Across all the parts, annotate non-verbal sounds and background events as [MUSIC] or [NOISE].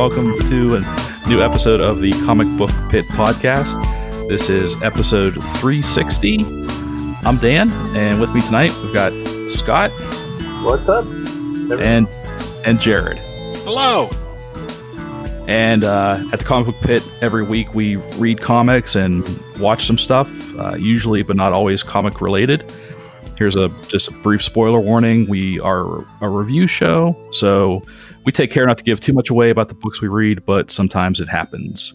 Welcome to a new episode of the Comic Book Pit podcast. This is episode 360. I'm Dan, and with me tonight we've got Scott What's up? and and Jared. Hello. And uh, at the Comic Book Pit, every week we read comics and watch some stuff, uh, usually but not always comic related. Here's a just a brief spoiler warning: we are a review show, so we take care not to give too much away about the books we read, but sometimes it happens.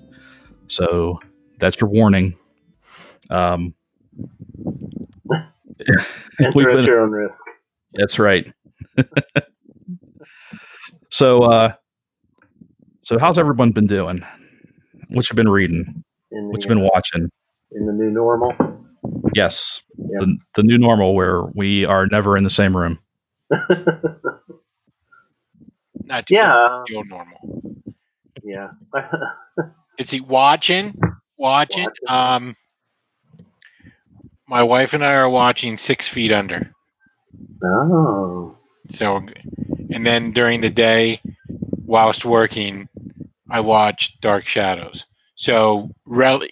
So that's your warning. Um, Enter at been- your own risk. that's right. [LAUGHS] so, uh, so how's everyone been doing? What you been reading? In What you been watching? in the new normal. Yes, Yeah. the, the new normal where we are never in the same room. [LAUGHS] Not to yeah. go normal. Yeah. [LAUGHS] Is he watching? Watching. Watching. Um, my wife and I are watching Six Feet Under. oh. So, and then during the day, whilst working, I watch Dark Shadows. So, rel-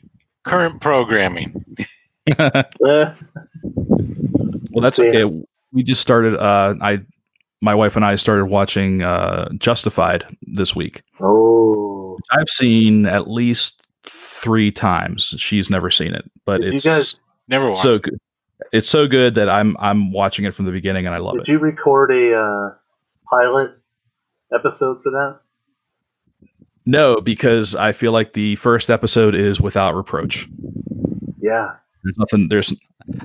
current programming. [LAUGHS] [LAUGHS] Eh, Well, that's Yeah. okay. We just started. Uh, I, my wife and I started watching uh, Justified this week. oh. I've seen at least three times. She's never seen it, but Did you it's guys- Never watched. so good. It's so good that I'm I'm watching it from the beginning and I love Did it. Did you record a uh, pilot episode for that? No, because I feel like the first episode is without reproach. Yeah. There's nothing. There's,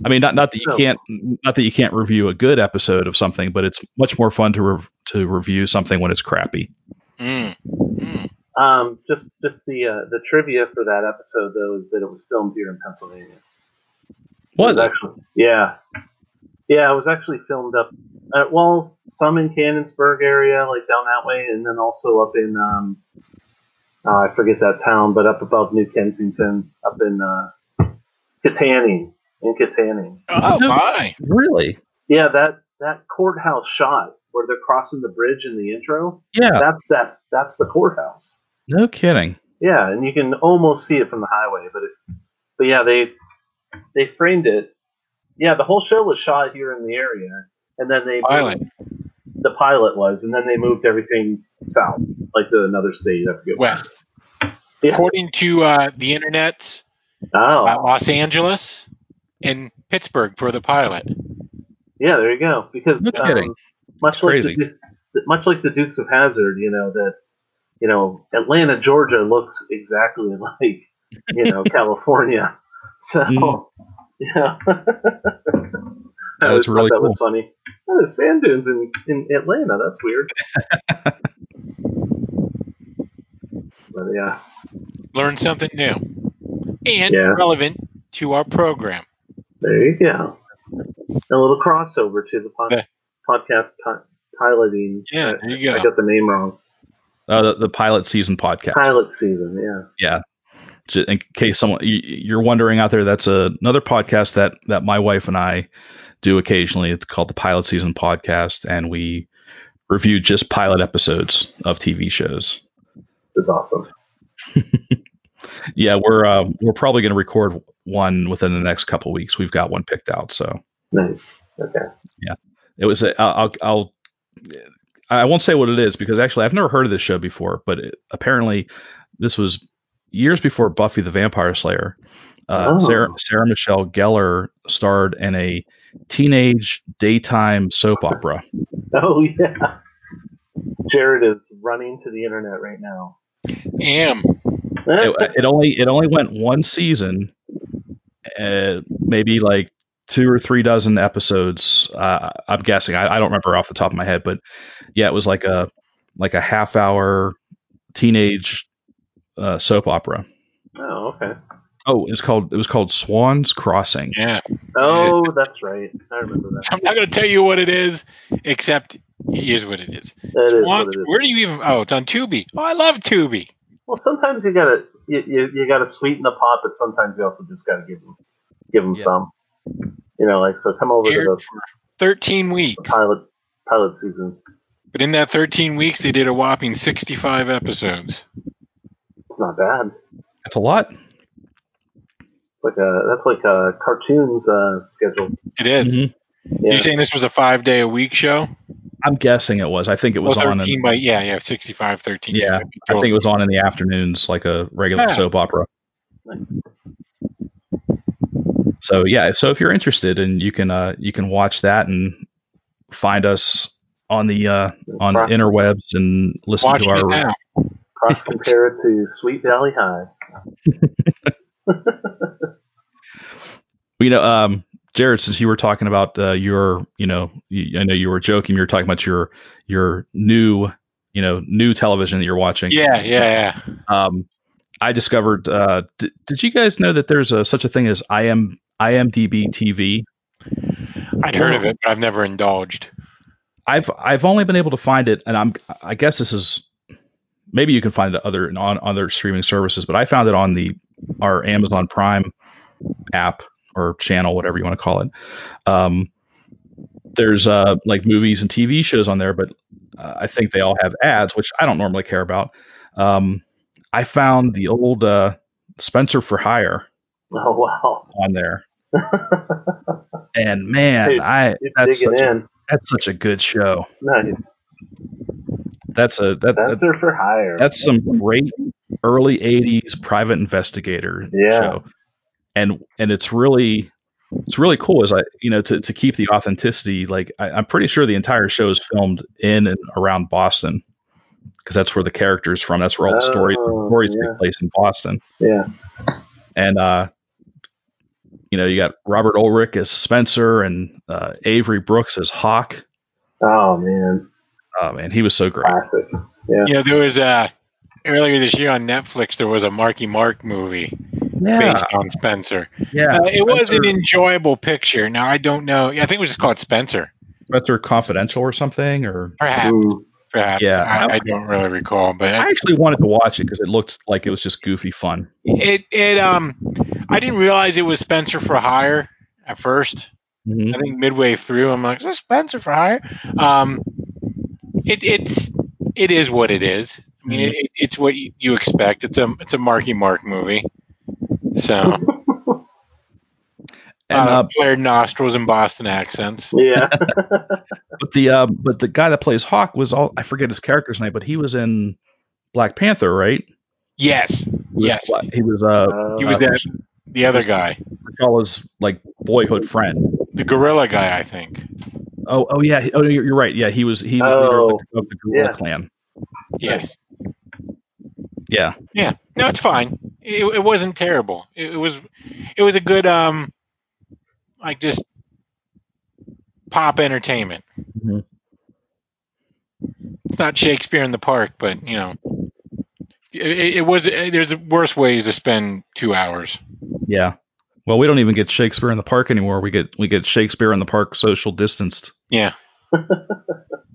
I mean, not not that you can't not that you can't review a good episode of something, but it's much more fun to rev- to review something when it's crappy. Mm. Mm. Um, just just the uh, the trivia for that episode though is that it was filmed here in Pennsylvania. Was it? actually yeah yeah it was actually filmed up uh, well some in Canonsburg area like down that way and then also up in um uh, I forget that town but up above New Kensington up in uh Kittanning in Kittanning Oh, my. Really? yeah that that courthouse shot where they're crossing the bridge in the intro Yeah. that's that that's the courthouse No kidding. Yeah, and you can almost see it from the highway, but it, but yeah, they they framed it. Yeah, the whole show was shot here in the area, and then they Pilot. the pilot was, and then they moved everything south, like to another state. I forget. West. Yeah. According to uh, the internet, Oh, uh, Los Angeles and Pittsburgh for the pilot. yeah, there you go. Because No kidding. um, much That's like crazy. the, much like the Dukes of Hazzard, you know that you know Atlanta, Georgia looks exactly [LAUGHS] like you know [LAUGHS] California. So Mm. [LAUGHS] yeah, That was really that cool. was funny. Oh, there's sand dunes in, in Atlanta. That's weird. but yeah, Learn something new and Yeah. relevant to our program. there you go. A little crossover to the pod, Yeah. podcast pi- piloting. Yeah, I, there you go. I got the name wrong. Uh, the, the pilot season podcast. Pilot season. Yeah. Yeah. In case someone you- you're wondering out there, that's a, another podcast that that my wife and I do occasionally. It's called the Pilot Season Podcast, and we review just pilot episodes of TV shows. It's awesome. [LAUGHS] Yeah, we're uh, we're probably going to record one within the next couple weeks. We've got one picked out, so Nice. Okay. Yeah, it was. A, I'll, I'll I won't say what it is because actually I've never heard of this show before, but it, apparently this was years before Buffy the Vampire Slayer. Uh, Oh. Sarah Sarah Michelle Gellar starred in a teenage daytime soap opera. [LAUGHS] Oh yeah. Jared is running to the internet right now. Am. It, [LAUGHS] it only it only went one season, uh, maybe like two or three dozen episodes. Uh, I'm guessing. I, I don't remember off the top of my head, but yeah, it was like a like a half hour teenage uh, soap opera. Oh, okay. Oh, it's called it was called Swans Crossing. Yeah. Oh, that's right. I remember that. So I'm not going to tell you what it is, except here's what it is. That is Swans- what it is. Where do you even? Oh, it's on Tubi. Oh, I love Tubi. Well, sometimes you gotta you, you, you gotta sweeten the pot, but sometimes you also just gotta give them give them Yeah. some. You know, like so. Come over to the 13 weeks, pilot pilot season. but in that 13 weeks, they did a whopping 65 episodes. It's not bad. That's a lot. Like a that's like a cartoons uh, schedule. It is. Mhm. Yeah. You're saying this was a five day a week show? I'm guessing it was. I think it was Well, on. 13 In, by yeah, yeah, 65, 13. yeah, I think it was on in the afternoons, like a regular Yeah. soap opera. So yeah, so if you're interested, and you can uh, you can watch that and find us on the uh, on the Cross- interwebs and listen Watching to our now. Cross compare it to Sweet Valley High. [LAUGHS] you know um jared since you were talking about uh, your you know you, i know you were joking you were talking about your your new you know new television that you're watching Yeah, yeah, yeah. um i discovered uh d- did you guys know that there's a such a thing as im imdb tv I'd heard of it, but I've never indulged. i've i've only been able to find it and i'm i guess this is maybe you can find it other on other streaming services but i found it on the our amazon prime app or channel whatever you want to call it. Um there's uh like movies and tv shows on there but uh, i think they all have ads which i don't normally care about. Um i found the old uh spenser for hire [LAUGHS] Oh wow, on there. [LAUGHS] And man Dude, i that's such, a, that's such a good show. Nice. that's a that, that Spenser for hire. that's some great early 80s private investigator Yeah. show and and it's really it's really cool is i you know to, to keep the authenticity like I, i'm pretty sure the entire show is filmed in and around boston because that's where the characters from that's where all the stories Oh, stories yeah. take place in boston yeah. and uh you know you got robert urich as spenser and uh, avery brooks as hawk Oh man, oh man he was so great classic. Yeah. You know, there was a earlier this year on Netflix. There was a Marky Mark movie yeah based on Spenser. yeah Uh, it was an enjoyable picture. Now I don't know. I think it was just called Spenser. spenser confidential or something or Perhaps. Ooh. Perhaps. Yeah. I, I don't really recall, but I actually wanted to watch it because it looked like it was just goofy fun. it it um I didn't realize it was Spenser for hire at first. Mhm. I think midway through, I'm like, is this Spenser for hire? Um, it it's it is what it is. I mean, it, it's what you, you expect. It's a it's a Marky Mark movie. So [LAUGHS] And uh, uh, flared nostrils and Boston accents. Yeah. [LAUGHS] but the uh, but the guy that plays Hawk was all I forget his character's name, but he was in Black Panther, right? Yes, He yes. Bla- he was uh, Uh, He was uh, that the other guy, T'Challa's like boyhood friend. the gorilla guy, I think. Oh, oh yeah. Oh, you're, you're right. Yeah, he was he was leader of Oh, the, of the Gorilla yeah. Clan. Yes. Yeah, Yeah. No, it's fine. It, it wasn't terrible. It, it was it was a good um like just pop entertainment. Mhm. It's not Shakespeare in the Park, but you know, it, it was. There's worse ways to spend two hours. yeah. Well, we don't even get Shakespeare in the Park anymore. We get we get Shakespeare in the Park social distanced. Yeah. [LAUGHS]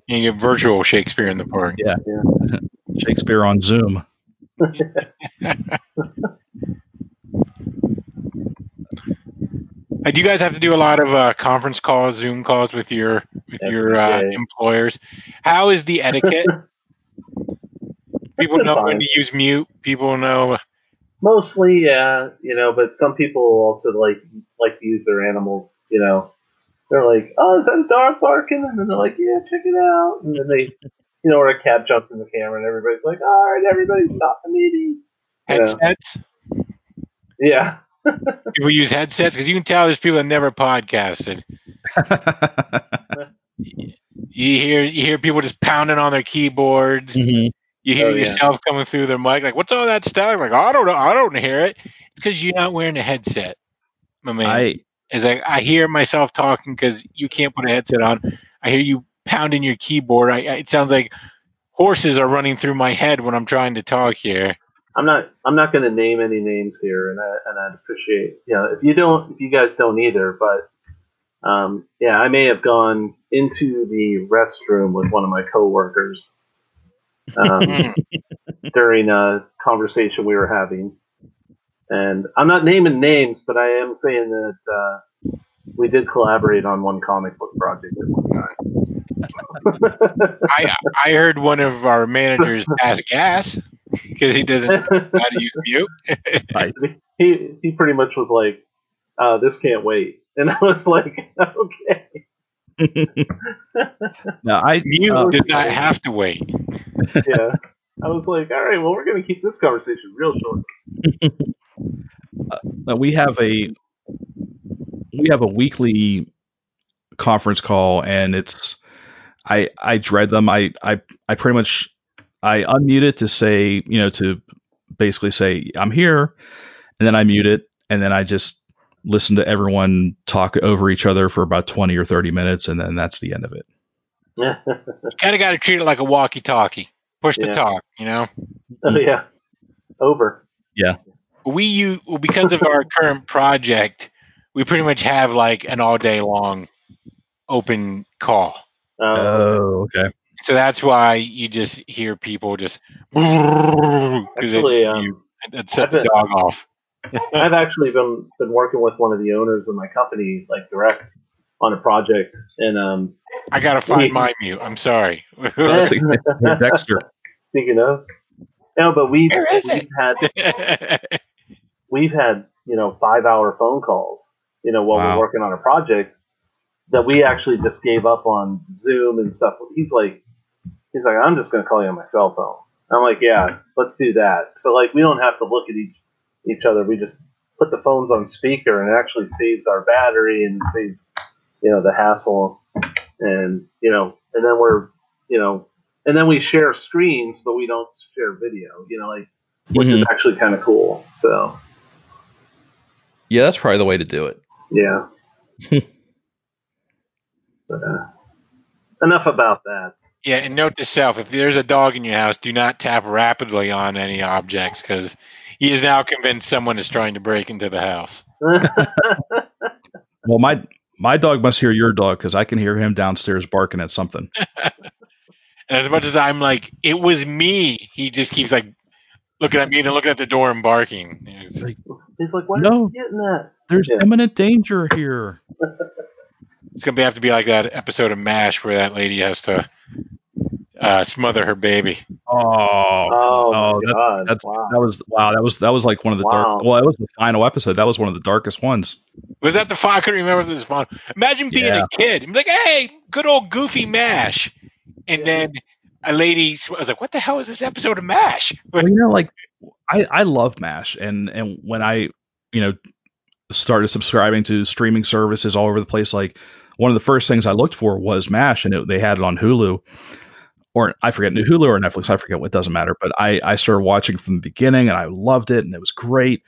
you get virtual Shakespeare in the Park. Yeah. [LAUGHS] Shakespeare on Zoom. Uh, do you guys have to do a lot of uh, conference calls, Zoom calls with your with Every your uh, day. employers? How is the etiquette? [LAUGHS] People know when to use mute. People know. Mostly, yeah, you know, but some people also like like to use their animals. You know, they're like, "Oh, is that a dog barking?" And then they're like, "Yeah, check it out." And then they, you know, or a cat jumps in the camera, and everybody's like, "All right, everybody, stop the meeting." Yeah. Headsets. Yeah, [LAUGHS] People use headsets because you can tell there's people that never podcasted. [LAUGHS] You hear you hear people just pounding on their keyboards. Mhm. You hear Oh, yeah. yourself coming through their mic like, "What's all that stuff?" Like, "I don't know. I don't hear it." It's because you're not wearing a headset. my man? I Is I, I hear myself talking because you can't put a headset on. I hear you pounding your keyboard. I, I, it sounds like horses are running through my head when I'm trying to talk here. I'm not. I'm not going to name any names here, and I and I'd appreciate. You know, if you don't, if you guys don't either, but um, yeah, I may have gone into the restroom with one of my coworkers um, [LAUGHS] during a conversation we were having, and I'm not naming names, but I am saying that uh, we did collaborate on one comic book project at one time. I I heard one of our managers [LAUGHS] pass gas because he doesn't know how to use mute. [LAUGHS] he he pretty much was like, uh, "This can't wait," and I was like, "Okay, [LAUGHS] no, I Mute uh, did not have to wait. yeah." I was like, "All right, well, we're gonna keep this conversation real short." uh, we have a we have a weekly conference call and it's I I dread them. I I I pretty much I unmute it to say, you know, to basically say I'm here and then I mute it and then I just listen to everyone talk over each other for about 20 or 30 minutes and then that's the end of it. [LAUGHS] Kind of got to treat it like a walkie-talkie. Push to Yeah. talk, you know. oh yeah, over. Yeah. We use because of our current project, we pretty much have like an all day long open call. Uh, Oh, okay. So that's why you just hear people just [LAUGHS] because Actually, um, that set the I've been- dog off. [LAUGHS] I've actually been been working with one of the owners of my company, like direct, on a project, and um, I gotta find my mute. I'm sorry. That's a- [LAUGHS] Hey, Dexter. speaking of, no, but we've we've had we've had you know five hour phone calls, you know, while Wow. we're working on a project that we actually just gave up on Zoom and stuff. He's like, he's like, I'm just gonna call you on my cell phone. I'm like, yeah, let's do that. So like, we don't have to look at each each other. We just put the phones on speaker, and it actually saves our battery and saves you know the hassle, and you know, and then we're you know, and then we share screens, but we don't share video. You know, like which is Mhm. actually kind of cool. So Yeah, that's probably the way to do it. yeah. [LAUGHS] but, uh, enough about that. yeah, and note to self: if there's a dog in your house, do not tap rapidly on any objects because he is now convinced someone is trying to break into the house. [LAUGHS] Well, my my dog must hear your dog because I can hear him downstairs barking at something. [LAUGHS] And as much as I'm like, it was me, he just keeps like looking at me and looking at the door and barking. It's- He's like, why No. are you getting that? There's Yeah. imminent danger here. [LAUGHS] It's gonna be, have to be like that episode of MASH where that lady has to uh, smother her baby. Oh, Oh, my Oh, that- god! that's wow. that was wow. That was that was like one of the Wow. dark. Well, that was the final episode. That was one of the darkest ones. Was that the final? I couldn't remember if it was fun. Imagine being Yeah. a kid and be like, "Hey, good old goofy MASH," and then a lady sw- was like, "What the hell is this episode of MASH?" Well, you know, like I I love Mash, and and when I you know started subscribing to streaming services all over the place, like one of the first things I looked for was Mash, and it, they had it on Hulu. Or I forget New Hulu or Netflix. I forget what doesn't matter. But I I started watching from the beginning, and I loved it, and it was great.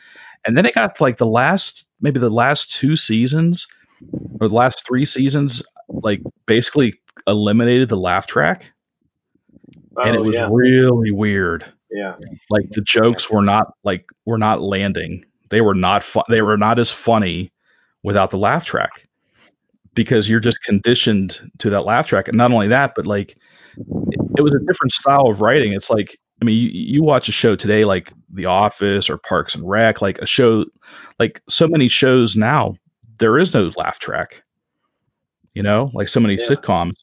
And then it got like the last maybe the last two seasons or the last three seasons, like basically eliminated the laugh track, and Oh, it was yeah, really weird yeah. like the jokes were not like were not landing they were not fu- they were not as funny without the laugh track because you're just conditioned to that laugh track. And not only that but like it, it was a different style of writing. It's like i mean you, you watch a show today like the office or parks and rec like a show like so many shows now there is no laugh track you know like so many Yeah. sitcoms.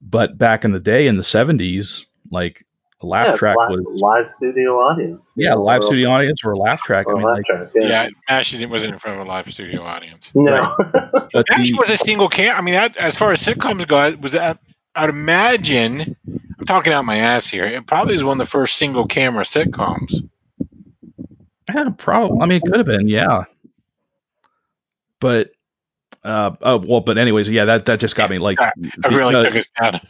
But back in the day in the 70s like a laugh yeah, track live, was live studio audience. yeah, live or- studio audience or a laugh track. or I mean, laugh like, track, yeah. Yeah, MASH didn't- wasn't in front of a live studio audience. No. [LAUGHS] but MASH the, was a single cam. I mean, that, as far as sitcoms go, it was that. I'd imagine. I'm talking out my ass here. It probably was one of the first single camera sitcoms. yeah, probably. I mean, it could have been, yeah. But uh, oh well, but anyways, yeah, that that just got me like, I really uh, took us [LAUGHS] down.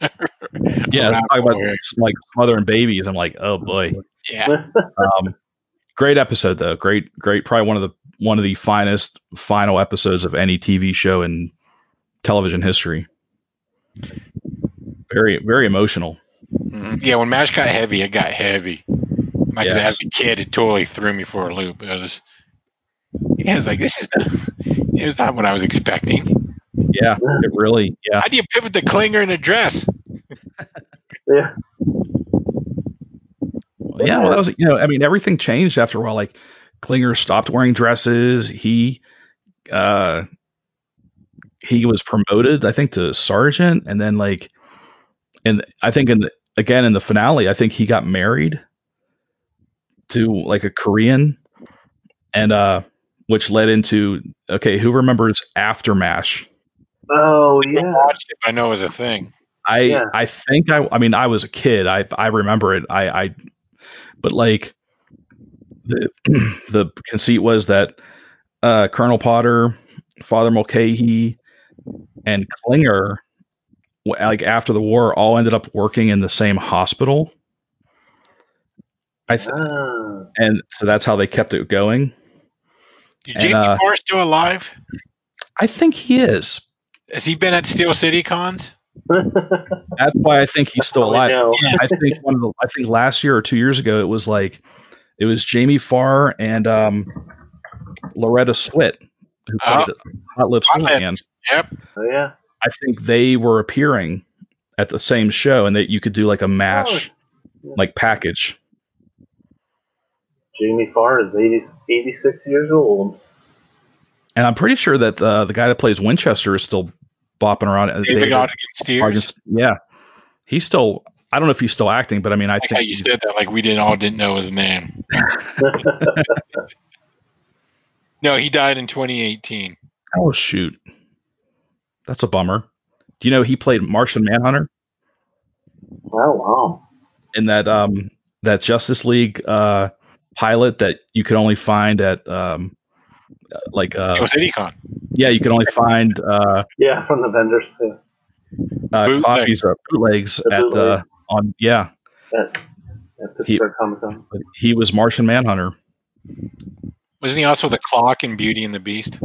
yeah, Rabbit talking about hole here. like smothering babies. I'm like, oh boy. yeah. [LAUGHS] Um, great episode though. Great, great. Probably one of the one of the finest final episodes of any TV show in television history. Very, very emotional. Mhm. Yeah, when Mash got heavy, it got heavy. Like Yes. as a kid, it totally threw me for a loop. It was, yeah, I was like, this is not, it was not what I was expecting. Yeah, it really. Yeah, How do you pivot the Klinger in a dress? Yeah. yeah. Well, that was you know, I mean, everything changed after a while. Like Klinger stopped wearing dresses. He, uh, he was promoted, I think, to sergeant, and then like, and I think in the, again in the finale, I think he got married to like a Korean, and uh, which led into okay, who remembers After Mash? Oh I yeah. watched it, I know it was a thing. I Yeah. I think I I mean I was a kid. I I remember it. I I but like the [CLEARS THROAT] the conceit was that uh Colonel Potter, Father Mulcahy, and Klinger like after the war all ended up working in the same hospital. I th- Ah. and so that's how they kept it going. Is And, Jamie uh, Moore still alive? I think he is. Has he been at Steel City cons? [LAUGHS] That's why I think he's still Oh, I alive. I think one of the, I think last year or two years ago it was like it was Jamie Farr and um, Loretta Swit who Oh. played Hot Lips Hot Houlihan. Yep. Oh, yeah. I think they were appearing at the same show and that you could do like a mash Oh. like package. Jamie Farr is 80, 86 years old. And I'm pretty sure that uh, the guy that plays Winchester is still bopping around. as David David Ogden Yeah, he's still. I don't know if he's still acting, but I mean, I like how think you said that, like we didn't all didn't know his name. [LAUGHS] No, he died in 2018. Oh shoot, that's a bummer. Do you know he played Martian Manhunter oh wow. in that um that Justice League uh pilot that you could only find at um like uh Steel City Con. yeah you could only find uh, Yeah, from the vendors too. uh Bootleg. copies of bootlegs The at uh on yeah At, at Pittsburgh Comic Con. he was Martian Manhunter. Wasn't he also the clock in Beauty and the Beast?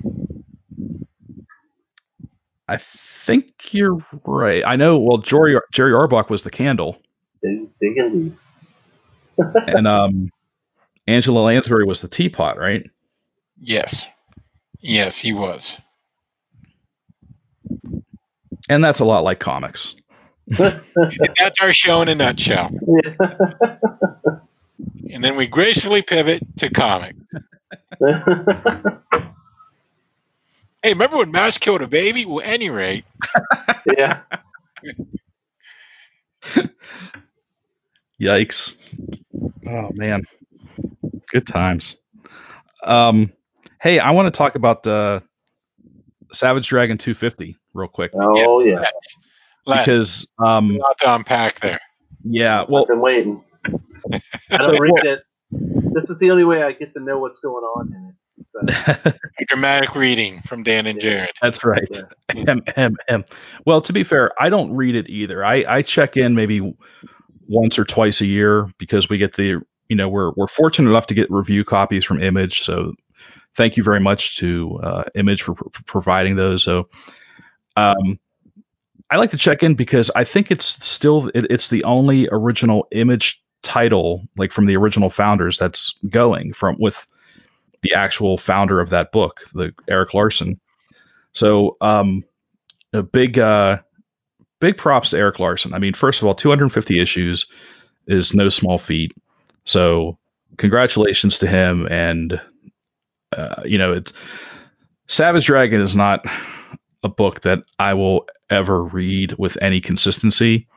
I think you're right. I know. Well, Jerry Jerry Orbach was the candle, Big, big indeed. and um, Angela Lansbury was the teapot, right? Yes. Yes, he was. And that's a lot like comics. [LAUGHS] That's our show in a nutshell. And then we gracefully pivot to comics. [LAUGHS] Hey, remember when Mouse killed a baby? Well, at any rate, [LAUGHS] yeah. Yikes! Oh man, good times. Um, hey, I want to talk about the Savage Dragon 250 real quick Oh yeah. let's, let's because um, a lot to unpack there. yeah, well, [LAUGHS] I've been waiting. I don't read it. This is the only way I get to know what's going on in it. So, A [LAUGHS] dramatic reading from Dan and Jared. That's right. Yeah. M, M, M. Well, to be fair, I don't read it either. I, I check in maybe once or twice a year because we get the you know we're we're fortunate enough to get review copies from Image. So thank you very much to uh, Image for, for providing those. So um, I like to check in because I think it's still it, it's the only original Image title like from the original founders that's going from with the actual founder of that book, the Erik Larsen. So um, a big uh, big props to Erik Larsen. I mean, first of all, 250 issues is no small feat. So congratulations to him. And uh, you know, it's Savage Dragon is not a book that I will ever read with any consistency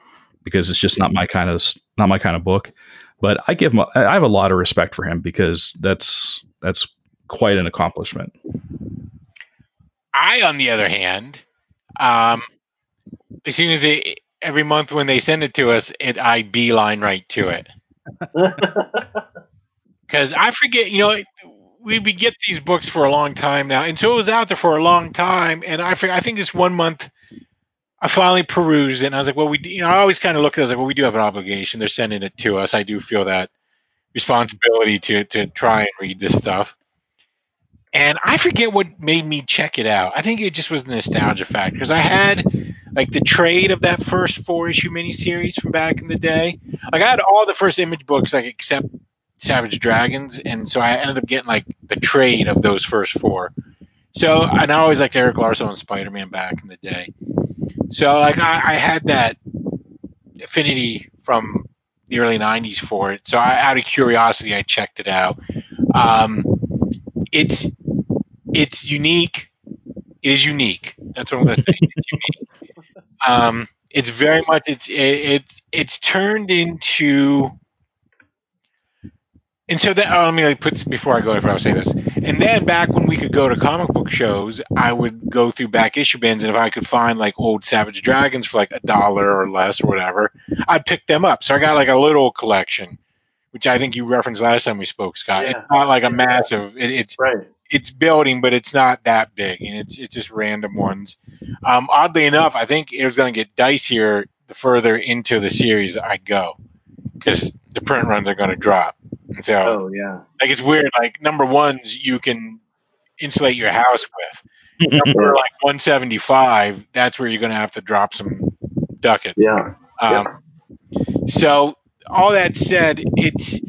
because it's just not my kind of not my kind of book. But I give him, I have a lot of respect for him because that's that's quite an accomplishment. I, on the other hand, um, as soon as they every month when they send it to us, it I beeline right to it because I forget. You know, we we get these books for a long time now, and so it was out there for a long time, and I forget, I think this one month. I finally perused it, and I was like, "Well, we, you know, I always kind of look at it as like, well, we do have an obligation. They're sending it to us. I do feel that responsibility to to try and read this stuff." and I forget what made me check it out. I think it just was the nostalgia factor because I had like the trade of that first four issue miniseries from back in the day. Like I had all the first image books like except Savage Dragons, and so I ended up getting like the trade of those first four. So and I always liked Erik Larsen and Spider Man back in the day. So like I, I had that affinity from the early '90s for it. So I, out of curiosity, I checked it out. Um, it's it's unique. It is unique. That's what I'm going to say. It's. Um, it's very much it's it, it's it's turned into and so that oh, let me like put before I go if I say this. And then back when we could go to comic book shows, I would go through back issue bins, and if I could find like old Savage Dragons for like a dollar or less or whatever, I'd pick them up. So I got like a little collection, which I think you referenced last time we spoke, Scott. Yeah. It's not like a massive. It, it's Right. It's building, but it's not that big, and it's it's just random ones. Um, oddly enough, I think it was going to get dicier the further into the series I go, because the print runs are going to drop. And so, Oh yeah. like, it's weird. Like number ones, you can insulate your house with. [LAUGHS] Number like 175, that's where you're going to have to drop some ducats. Yeah. Um, So all that said, it's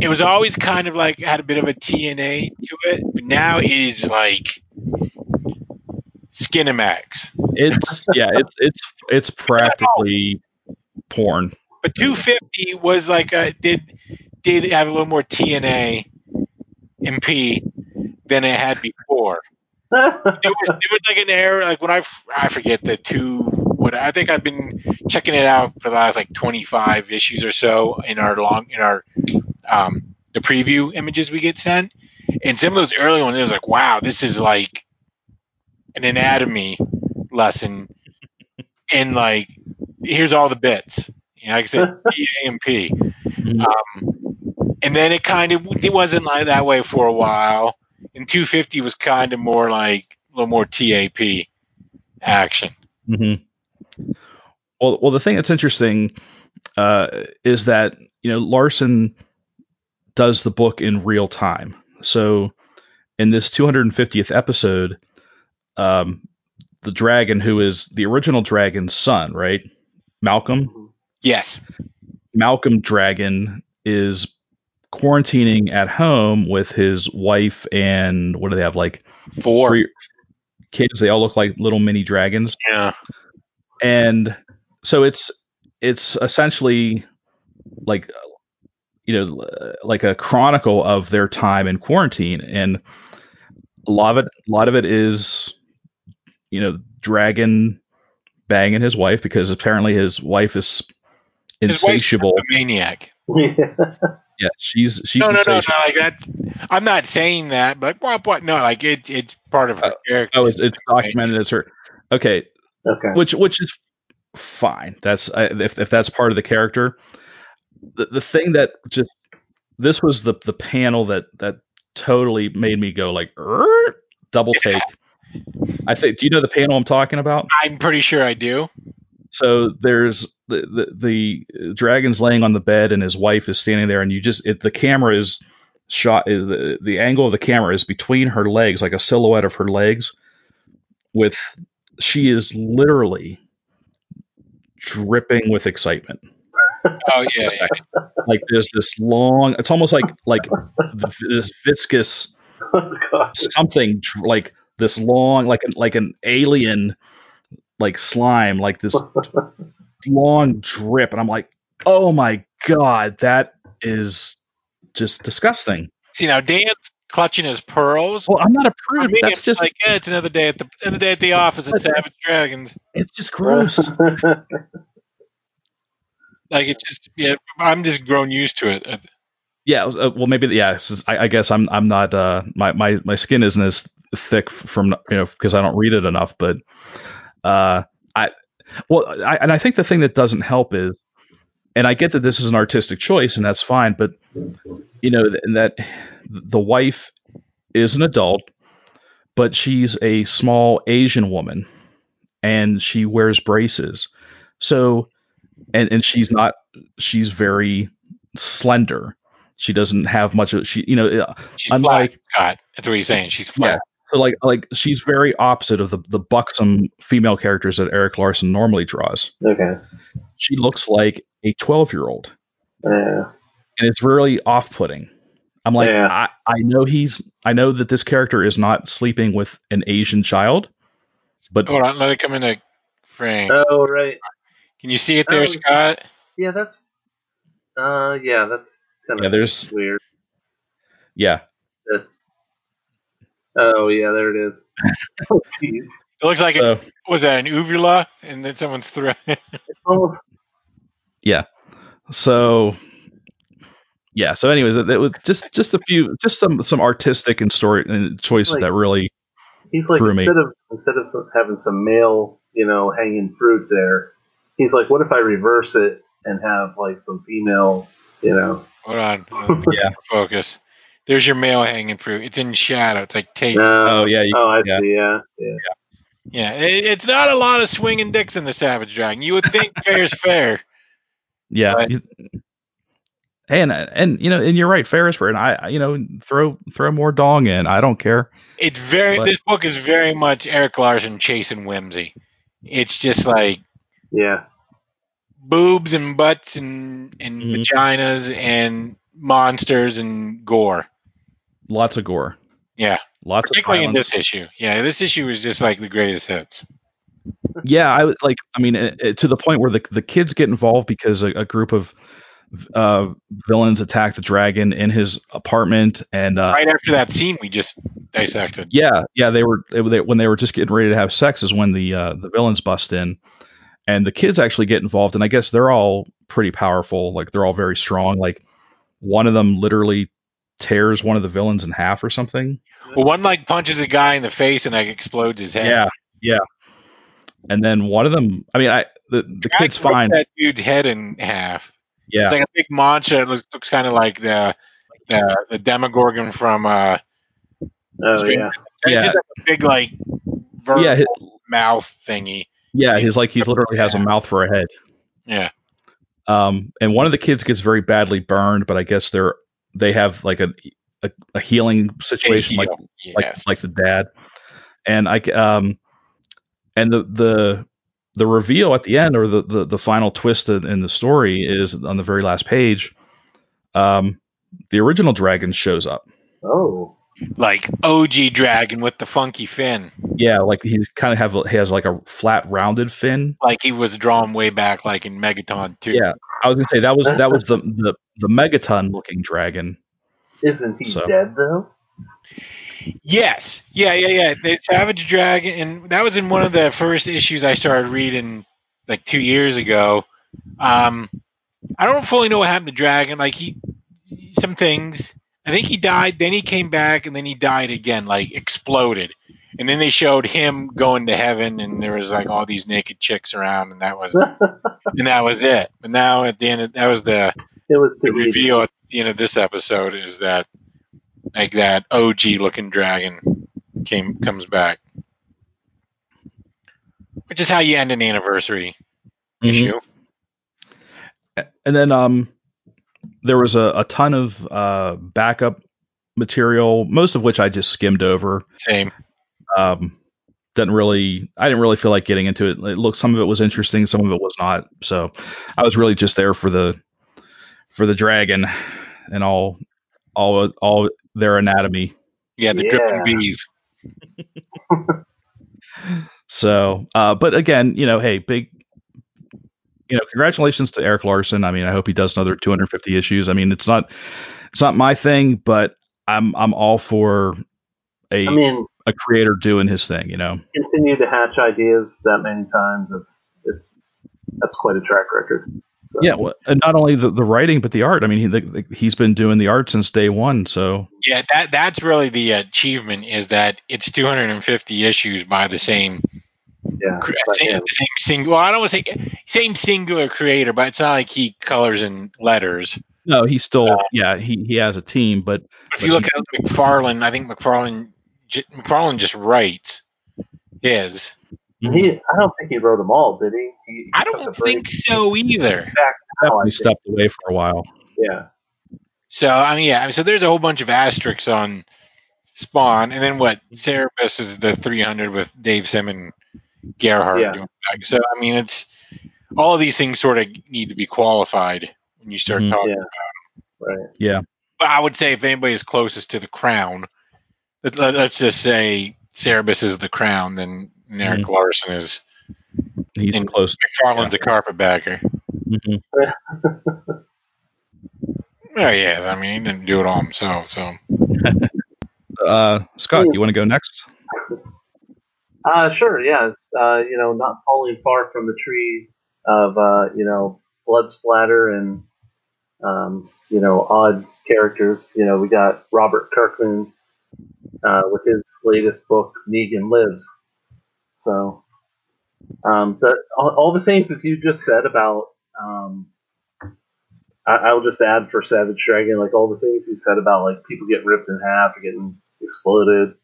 it was always kind of like had a bit of a TNA to it, but now it is like Skinemax. it's yeah, it's it's it's practically porn. But 250 was like a did did have a little more TNA MP than it had before. [LAUGHS] There was there was like an error like when I I forget the two what I think I've been checking it out for the last like 25 issues or so in our long in our um the preview images we get sent. And some of those early ones it was like wow this is like an anatomy lesson. [LAUGHS] And like here's all the bits. You know like I said P [LAUGHS] A and P. Mhm. um, and then it kind of it wasn't like that way for a while. And 250 was kind of more like a little more TAP action. Hmm Well, well, the thing that's interesting uh, is that you know Larsen does the book in real time. So in this 250th episode, um, the dragon who is the original dragon's son, right, Malcolm, yes Malcolm Dragon is quarantining at home with his wife and what do they have like four three kids? They all look like little mini dragons. yeah and so it's it's essentially like you know uh, like a chronicle of their time in quarantine and a lot of it a lot of it is you know dragon banging his wife because apparently his wife is His wife's insatiable a maniac [LAUGHS] yeah she's she's no no no no like that I'm not saying that but what what no like it it's part of her oh, character oh it's, it's documented as her okay okay. which which is fine. That's if if that's part of the character. The the thing that just this was the the panel that that totally made me go like double take. I think. Do you know the panel I'm talking about? I'm pretty sure I do So there's the the, the dragon's laying on the bed and his wife is standing there, and you just it, the camera is shot is the the angle of the camera is between her legs, like a silhouette of her legs, with she is literally dripping with excitement. Oh yeah, yeah. Like there's this long. It's almost like like this viscous Oh, something like this long like an like an alien like slime like this long drip and i'm like oh my god that is just disgusting see now Dan's clutching his pearls well i'm not a For prude me, that's it's just like yeah, it's another day at the another day at the office at Savage Dragons. it's just gross [LAUGHS] Like it's just yeah, I'm just grown used to it. Yeah uh, well maybe yeah I, I guess i'm i'm not uh my my my skin isn't as thick from you know because i don't read it enough but uh i well I, and i think the thing that doesn't help is and i get that this is an artistic choice and that's fine but you know th- that the wife is an adult but she's a small asian woman and she wears braces so and and she's not she's very slender she doesn't have much of she you know uh, She's Unlike- flat, Scott. That's what he's saying. She's yeah flat. so like like she's very opposite of the the buxom female characters that Erik Larsen normally draws. Okay. She looks like a 12 year old. Yeah. and it's really off-putting. I'm like, Yeah. I, I know he's, I know that this character is not sleeping with an Asian child, but Hold on, let it come in a frame. Oh right. Can you see it there, oh. Scott? Yeah, that's. Uh, yeah, that's kind of yeah, of there's, weird. yeah, Oh yeah, there it is. [LAUGHS] oh jeez. It looks like it so was that an uvula, and then someone's through. It's almost so yeah. So, anyways, it, it was just just a few, just some some artistic and story and choices Like- that really, He's like Threw me. instead of instead of having some male, you know, hanging fruit there, he's like, what if I reverse it and have like some female, you know? Hold on. [LAUGHS] Yeah. Focus. There's your male hanging fruit. It's in shadow. It's like tape. No. oh yeah, you, oh, I yeah. see. Yeah, yeah. Yeah, it, it's not a lot of swinging dicks in the Savage Dragon. You would think [LAUGHS] fair's fair. yeah. But- and and you know, and you're right, Ferris for and I, I- you know, throw throw more dong in. I don't care. It's very. But- this book is very much Erik Larsen chasing whimsy. It's just like Yeah. Boobs and butts and and Mhm. vaginas and monsters and gore. Lots of gore. Yeah, Lots particularly of in this issue. Yeah, this issue is just like the greatest hits. yeah i like i mean it, it- to the point where the, the kids get involved because a, a group of uh villains attack the dragon in his apartment and uh Right after that scene we just dissected. yeah yeah they were they, when they were just getting ready to have sex is when the uh the villains bust in and the kids actually get involved and i guess they're all pretty powerful like they're all very strong like one of them literally tears one of the villains in half or something Well, one like punches a guy in the face and like explodes his head. yeah yeah and then one of them i mean i the, the Guy kid's ripped fine That dude's head in half. yeah It's like a big monster. It looks, looks kind of like the the the Demogorgon from uh. Oh Strange- yeah. It's Yeah. just like a big like vertical yeah hi- mouth thingy. Yeah, he's like he's literally has a mouth for a head. Yeah. Um, and one of the kids gets very badly burned, but I guess they're they have like a a, a healing situation, like Heal. like Yes. like the dad. And I c- um, and the the the reveal at the end or the the, the final twist in in the story is on the very last page. Um, the original dragon shows up. Oh. Like OG dragon with the funky fin, Yeah, like he's kind of have a- he has like a flat rounded fin. like he was drawn way back, like in Megaton too. Yeah, I was gonna say that was that was the the the megaton looking dragon. Isn't he So- dead though? Yes. Yeah, yeah, yeah. The Savage Dragon, and that was in one of the first issues I started reading like two years ago. Um, I don't fully know what happened to Dragon. Like he, some things. I think he died. Then he came back, and then he died again. Like exploded. And then they showed him going to heaven, and there was like all these naked chicks around, and that was [LAUGHS] and that was it. And now at the end, of, that was the It was the to be reveal at the end of this episode is that like that OG looking dragon came comes back, which is how you end an anniversary Mhm. issue. and then um there was a, a ton of uh backup material most of which i just skimmed over Same. um didn't really i didn't really feel like getting into it it looked some of it was interesting some of it was not so i was really just there for the for the dragon and all all all their anatomy Yeah, the Yeah. dripping bees. [LAUGHS] so uh but again you know hey big you know congratulations to erik larsen. I mean i hope he does another 250 issues. I mean it's not it's not my thing but i'm i'm all for a I mean, a creator doing his thing you know? Continue to hatch ideas that many times. It's it's that's quite a track record. So, yeah well, and not only the, the writing but the art. I mean he the, the- he's been doing the art since day one so. Yeah, that that's really the achievement is that it's 250 issues by the same yeah. same, yeah. same single. Well, I don't want to say same singular creator, but it's not like he colors in letters. no he still uh, yeah he he has a team but If you look at McFarlane, I think McFarlane j- McFarlane just writes his. Mm-hmm. He, I don't think he wrote them all, did he? he, he I don't think so either. Back now, I definitely stepped away for a while Yeah. So I mean, yeah. So there's a whole bunch of asterisks on Spawn, and then what? Mm-hmm. Cerebus is the 300 with Dave Sim and Gerhardt Yeah. doing back. So I mean, it's all of these things sort of need to be qualified when you start Mhm. talking. Yeah. Right. Yeah. But I would say if anybody is closest to the crown, let, let, us just say Cerebus is the crown, then Erik Larsen is He's And- close. McFarlane's a carpetbagger. Mhm. Oh yeah, I mean he didn't do it all himself, so [LAUGHS] Uh, Scott, you want to go next? Uh, sure. It's, uh, you know, not falling far from the tree of, uh, you know, blood splatter and, um, you know, odd characters. You know, we got Robert Kirkman uh, with his latest book, Negan Lives. So, um, the, all, all the things that you just said about, um, I, I'll just add for Savage Dragon, like all the things you said about like people getting ripped in half or getting exploded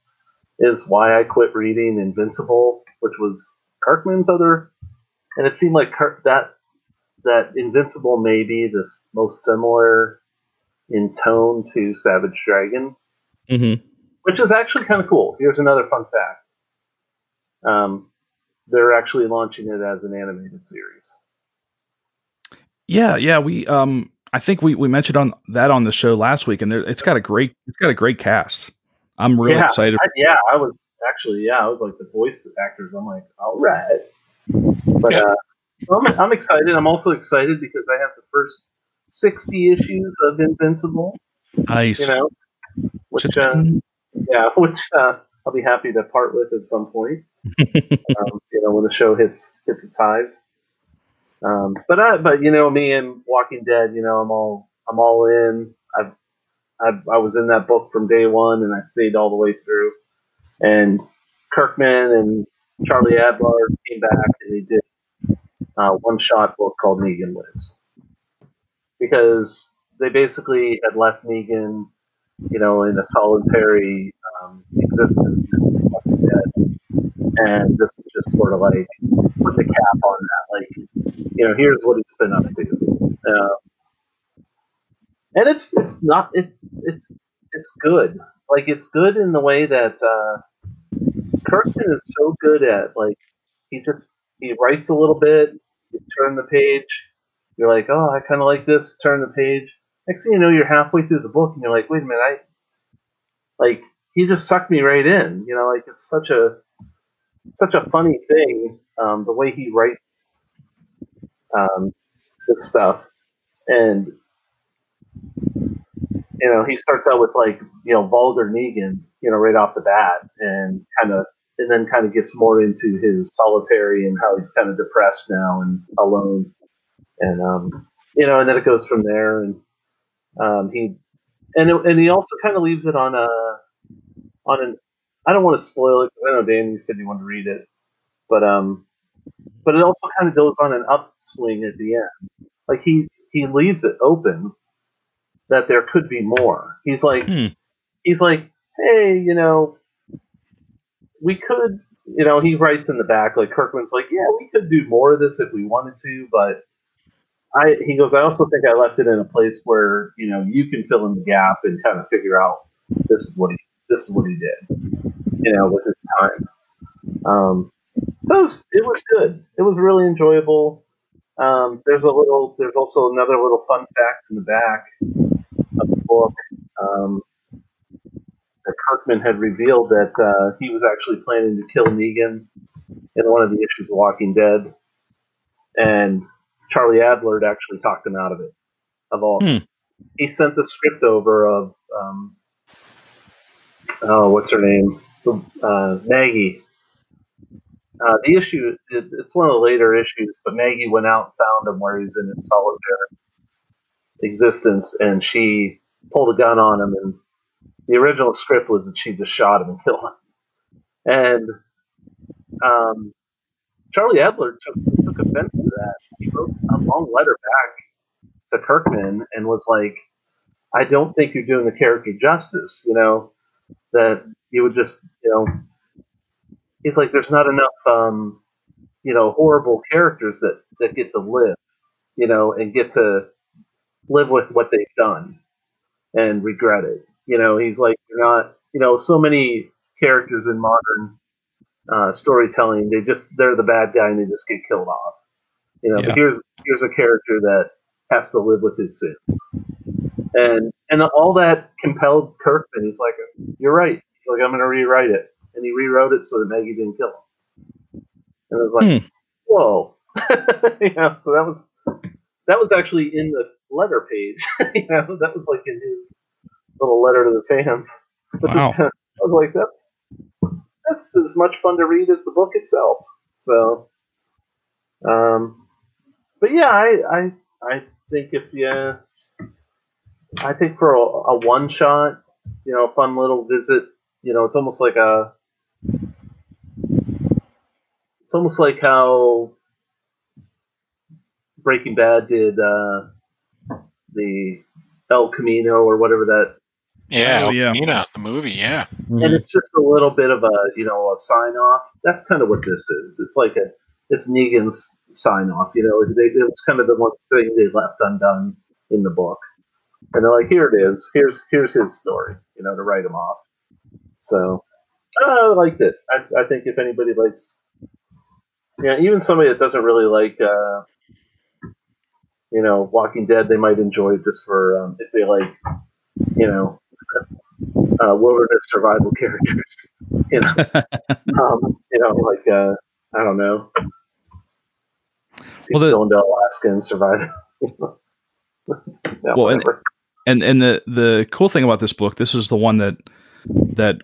is why I quit reading Invincible, which was Kirkman's other, and it seemed like Kirk, that that Invincible may be the most similar in tone to Savage Dragon, Mm-hmm. which is actually kind of cool. Here's another fun fact: um, they're actually launching it as an animated series. Yeah, yeah. We um, I think we, we mentioned on that on the show last week, and there, it's got a great it's got a great cast. I'm really Yeah, excited. I, yeah, I was actually, yeah, I was like the voice actors. I'm like, all right, but uh, I'm, I'm excited. I'm also excited because I have the first 60 issues of Invincible. Nice. You know, which uh, yeah, [LAUGHS] which uh, I'll be happy to part with at some point. [LAUGHS] um, you know, when the show hits hits its highs. Um, but I, but you know, me and Walking Dead, you know, I'm all I'm all in. I've, I've was in that book from day one, and I stayed all the way through. And Kirkman and Charlie Adlard came back, and they did uh, one shot book called Negan Lives because they basically had left Negan, you know, in a solitary um, existence. And this is just sort of like put the cap on that. Like, you know, here's what he's been up to. Uh, and it's it's not it it's it's good. Like it's good in the way that uh, Kirkman is so good at like he just he writes a little bit, you turn the page, you're like, oh, I kind of like this. Turn the page. Next thing you know, you're halfway through the book, and you're like, wait a minute, I like he just sucked me right in. You know, like it's such a such a funny thing um, the way he writes um, this stuff, and you know he starts out with like you know vulgar Negan, you know, right off the bat, and kind of and then kind of gets more into his solitary and how he's kind of depressed now and alone, and um, you know, and then it goes from there, and um, he and and he also kind of leaves it on a on an I don't want to spoil it. I know Dan you said you wanted to read it, but um, but it also kind of goes on an upswing at the end. Like he he leaves it open that there could be more. He's like Hmm. he's like, hey, you know, we could, you know, he writes in the back like Kirkman's like, yeah, we could do more of this if we wanted to, but I he goes, I also think I left it in a place where you know you can fill in the gap and kind of figure out this is what he this is what he did, you know, with his time. Um, so it was, it was good. It was really enjoyable. Um, there's a little, there's also another little fun fact in the back of the book. Um, that Kirkman had revealed that uh, he was actually planning to kill Negan in one of the issues of Walking Dead, and Charlie Adlard had actually talked him out of it. Of all, Hmm. he sent the script over of um, oh, what's her name, uh, Maggie. Uh, the issue, it, it's one of the later issues, but Maggie went out and found him where he's in solitary existence, and she pulled a gun on him. And the original script was that she just shot him and [LAUGHS] killed him. And um, Charlie Adlard took, took offense to that. He wrote a long letter back to Kirkman and was like, I don't think you're doing the character justice, you know, that you would just, you know, he's like, there's not enough, um, you know, horrible characters that, that get to live, you know, and get to live with what they've done. and regret it. You know, he's like, you're not, you know, so many characters in modern uh, storytelling, they just they're the bad guy and they just get killed off. You know, Yeah. but here's here's a character that has to live with his sins, and and all that compelled Kirkman. He's like, you're right. He's like, I'm going to rewrite it, and he rewrote it so that Maggie didn't kill him. And it was like, Hmm. whoa, [LAUGHS] you know. So that was that was actually in the letter page. [LAUGHS] you know, that was like in his little letter to the fans. But [LAUGHS] Wow. I was like, that's that's as much fun to read as the book itself. So, um, but yeah, I I I think if you, I think for a, a one shot, you know, a fun little visit, you know, it's almost like a, it's almost like how Breaking Bad did uh, the El Camino or whatever that Yeah, Oh, yeah. Camino, the movie. Yeah, and it's just a little bit of a you know a sign off. That's kind of what this is. It's like a it's Negan's sign off. You know, they, it was kind of the one thing they left undone in the book, and they're like, here it is. Here's here's his story. You know, to write him off. So I liked it. I, I think if anybody likes, yeah, even somebody that doesn't really like. Uh, you know, Walking Dead, they might enjoy it just for um, if they like, you know, uh, wilderness survival [LAUGHS] characters. You know, [LAUGHS] um, you know, like uh, I don't know, Well, the- going to Alaska and surviving. [LAUGHS] Well, and- and and the the cool thing about this book, this is the one that that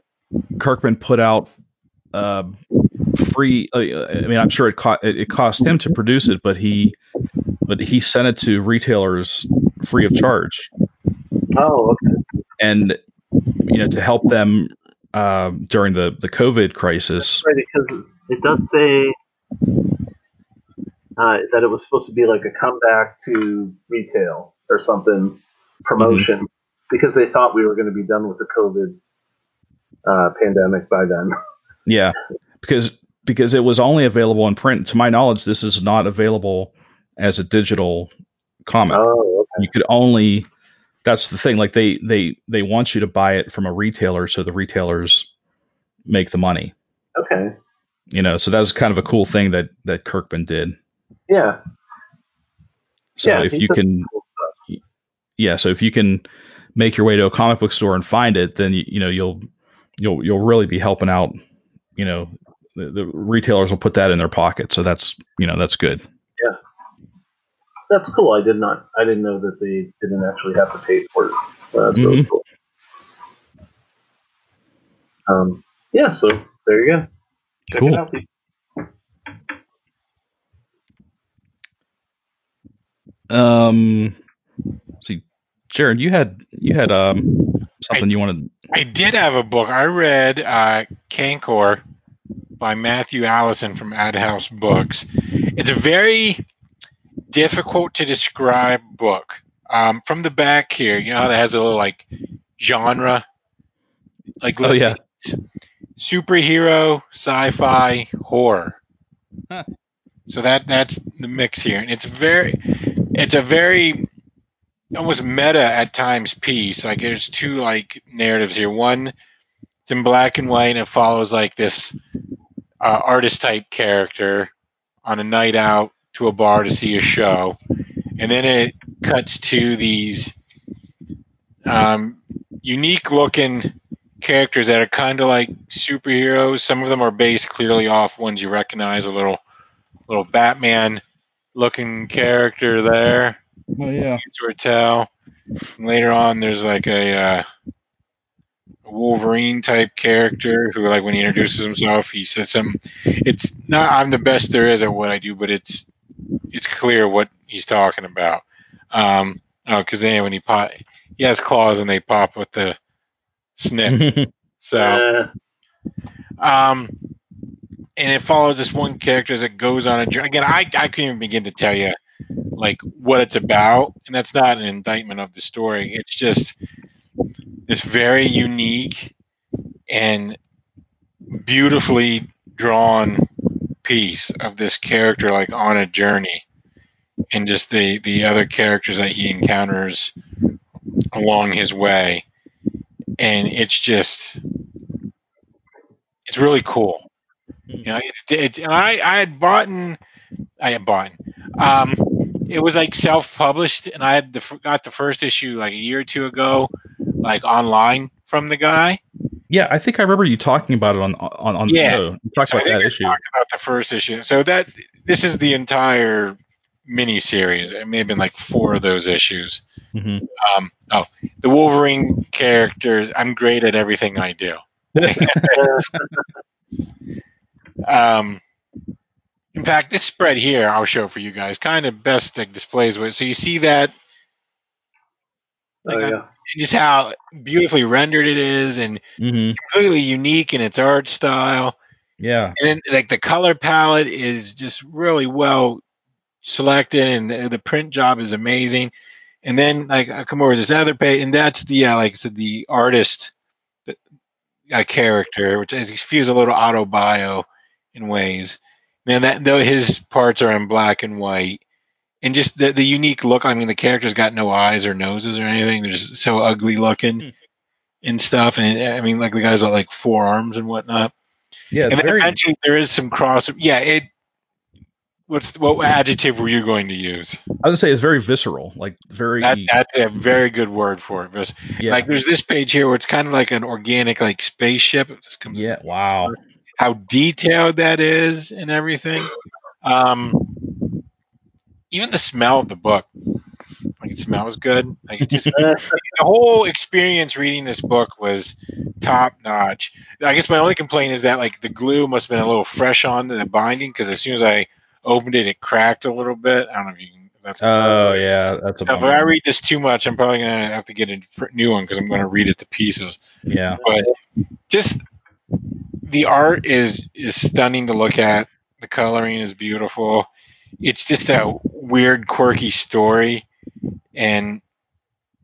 Kirkman put out uh, free. uh, I mean, I'm sure it, co- it it cost him to produce it, but he but he sent it to retailers free of charge, oh, okay. and you know to help them um, during the the COVID crisis. Right, because it does say uh, that it was supposed to be like a comeback to retail or something promotion Mm-hmm. because they thought we were going to be done with the COVID uh, pandemic by then. [LAUGHS] Yeah, because because it was only available in print. To my knowledge, this is not available as a digital comic. Oh, okay. you could only that's the thing like they they they want you to buy it from a retailer so the retailers make the money Okay. you know so that was kind of a cool thing that that kirkman did Yeah. so yeah. if you can cool yeah so if you can make your way to a comic book store and find it then you, you know you'll you'll you'll really be helping out you know the, the retailers will put that in their pocket so that's you know that's good Yeah, That's cool. I did not. I didn't know that they didn't actually have to pay for it. Uh, that's really Mhm. cool. Um. Yeah. So there you go. Check Cool. it out. um jared you had you had um something you wanted I did have a book. I read uh, Cankor by Matthew Allison from AdHouse Books. It's a very difficult to describe book. Um, from the back here, you know how that has a little like genre, like Oh, yeah. superhero, sci-fi, horror. Huh. So that that's the mix here, and it's very, it's a very almost meta at times piece. Like there's two like narratives here. One, it's in black and white, and it follows like this uh, artist type character on a night out to a bar to see a show, and then it cuts to these um, unique looking characters that are kind of like superheroes. Some of them are based clearly off ones you recognize. A little little Batman looking character there oh yeah sort of tell. And later on, there's like a, uh, Wolverine type character who, like, when he introduces himself, he says some. It's not I'm the best there is at what I do, but it's it's clear what he's talking about. Um, oh, because then when he pop, he has claws and they pop with the snip. [LAUGHS] So. Uh, Um, and it follows this one character as it goes on a journey. Again, I, I couldn't even begin to tell you like what it's about, and that's not an indictment of the story. It's just this very unique and beautifully drawn piece of this character like on a journey and just the the other characters that he encounters along his way, and it's just it's really cool. You know, it's, it's and I I had bought in, I had bought um it was like self-published and I had the got the first issue like a year or two ago like online from the guy. Yeah, I think I remember you talking about it on on, on Yeah. the show. You talked So I about think that issue. talked about the first issue. So that this is the entire mini series. It may have been like four of those issues. hmm Um, oh, the Wolverine characters. I'm great at everything I do. [LAUGHS] [LAUGHS] Um, in fact, this spread here I'll show for you guys kind of best like, displays what. So you see that oh, yeah. and just how beautifully rendered it is and hmm completely unique in its art style. Yeah. And like the color palette is just really well selected and the, the print job is amazing. And then like I come over to this other page and that's the uh, like I said the artist uh, character, which is, he feels a little auto bio in ways. Man, that though his parts are in black and white, and just the the unique look. I mean, the character's got no eyes or noses or anything. They're just so ugly looking Hmm. and stuff. And I mean, like the guys got like forearms and whatnot. Yeah. and then very. eventually there is some cross. Yeah, it. What's what adjective were you going to use? I would say it's very visceral. Like very. That that's a very good word for it. Because, yeah. Like there's this page here where it's kind of like an organic like spaceship. It just comes yeah. Wow. How detailed that is and everything. Um, even the smell of the book, like it smells good. Like it just [LAUGHS] the whole experience reading this book was top notch. I guess my only complaint is that like the glue must have been a little fresh on the binding because as soon as I opened it, it cracked a little bit. I don't know if you can. That's Oh yeah. That's a. So if. I read this too much, I'm probably gonna have to get a new one because I'm gonna read it to pieces Yeah. but just the art is is stunning to look at. The coloring is beautiful. It's just a weird, quirky story, and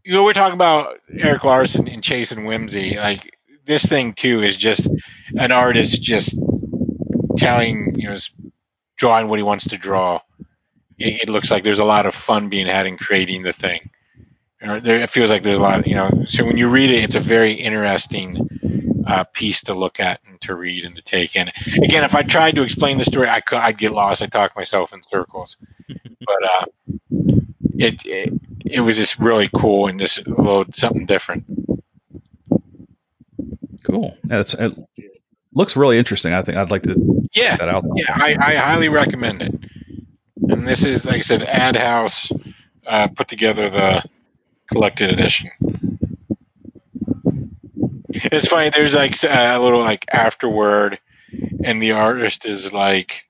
you know we're talking about Erik Larsen and Chase and Whimsy. Like this thing too is just an artist just telling you know drawing what he wants to draw. It, it looks like there's a lot of fun being had in creating the thing. There, it feels like there's a lot, you know. So when you read it, it's a very interesting uh, piece to look at and to read and to take in. Again, if I tried to explain the story, I could, I'd get lost. I talk myself in circles. [LAUGHS] But uh, it, it it was just really cool and just a little something different. Cool. Yeah, it's, it looks really interesting. I think I'd like to Yeah, check that out. yeah, I, I highly recommend it. And this is, like I said, AdHouse uh, put together the collected edition. It's funny. There's like a little like afterword, and the artist is like,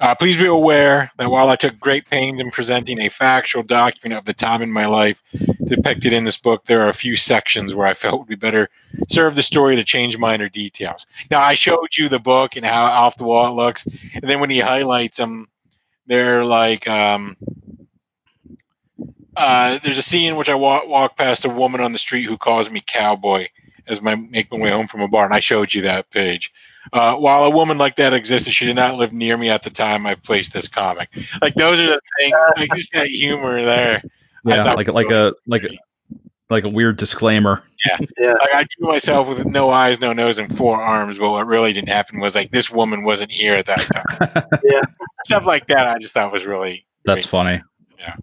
uh, "Please be aware that while I took great pains in presenting a factual document of the time in my life depicted in this book, there are a few sections where I felt would be better serve the story to change minor details." Now, I showed you the book and how off the wall it looks, and then when he highlights them, they're like. Um, uh, there's a scene in which I walk, walk past a woman on the street who calls me cowboy as my make my way home from a bar, and I showed you that page. Uh, while a woman like that existed, she did not live near me at the time I placed this comic. Like those are the things, like just that humor there. Yeah, like like a like a like a weird disclaimer. Yeah. Like I drew myself with no eyes, no nose, and four arms, but what really didn't happen was like this woman wasn't here at that time. [LAUGHS] Yeah. Stuff like that, I just thought was really That's great. funny. Yeah.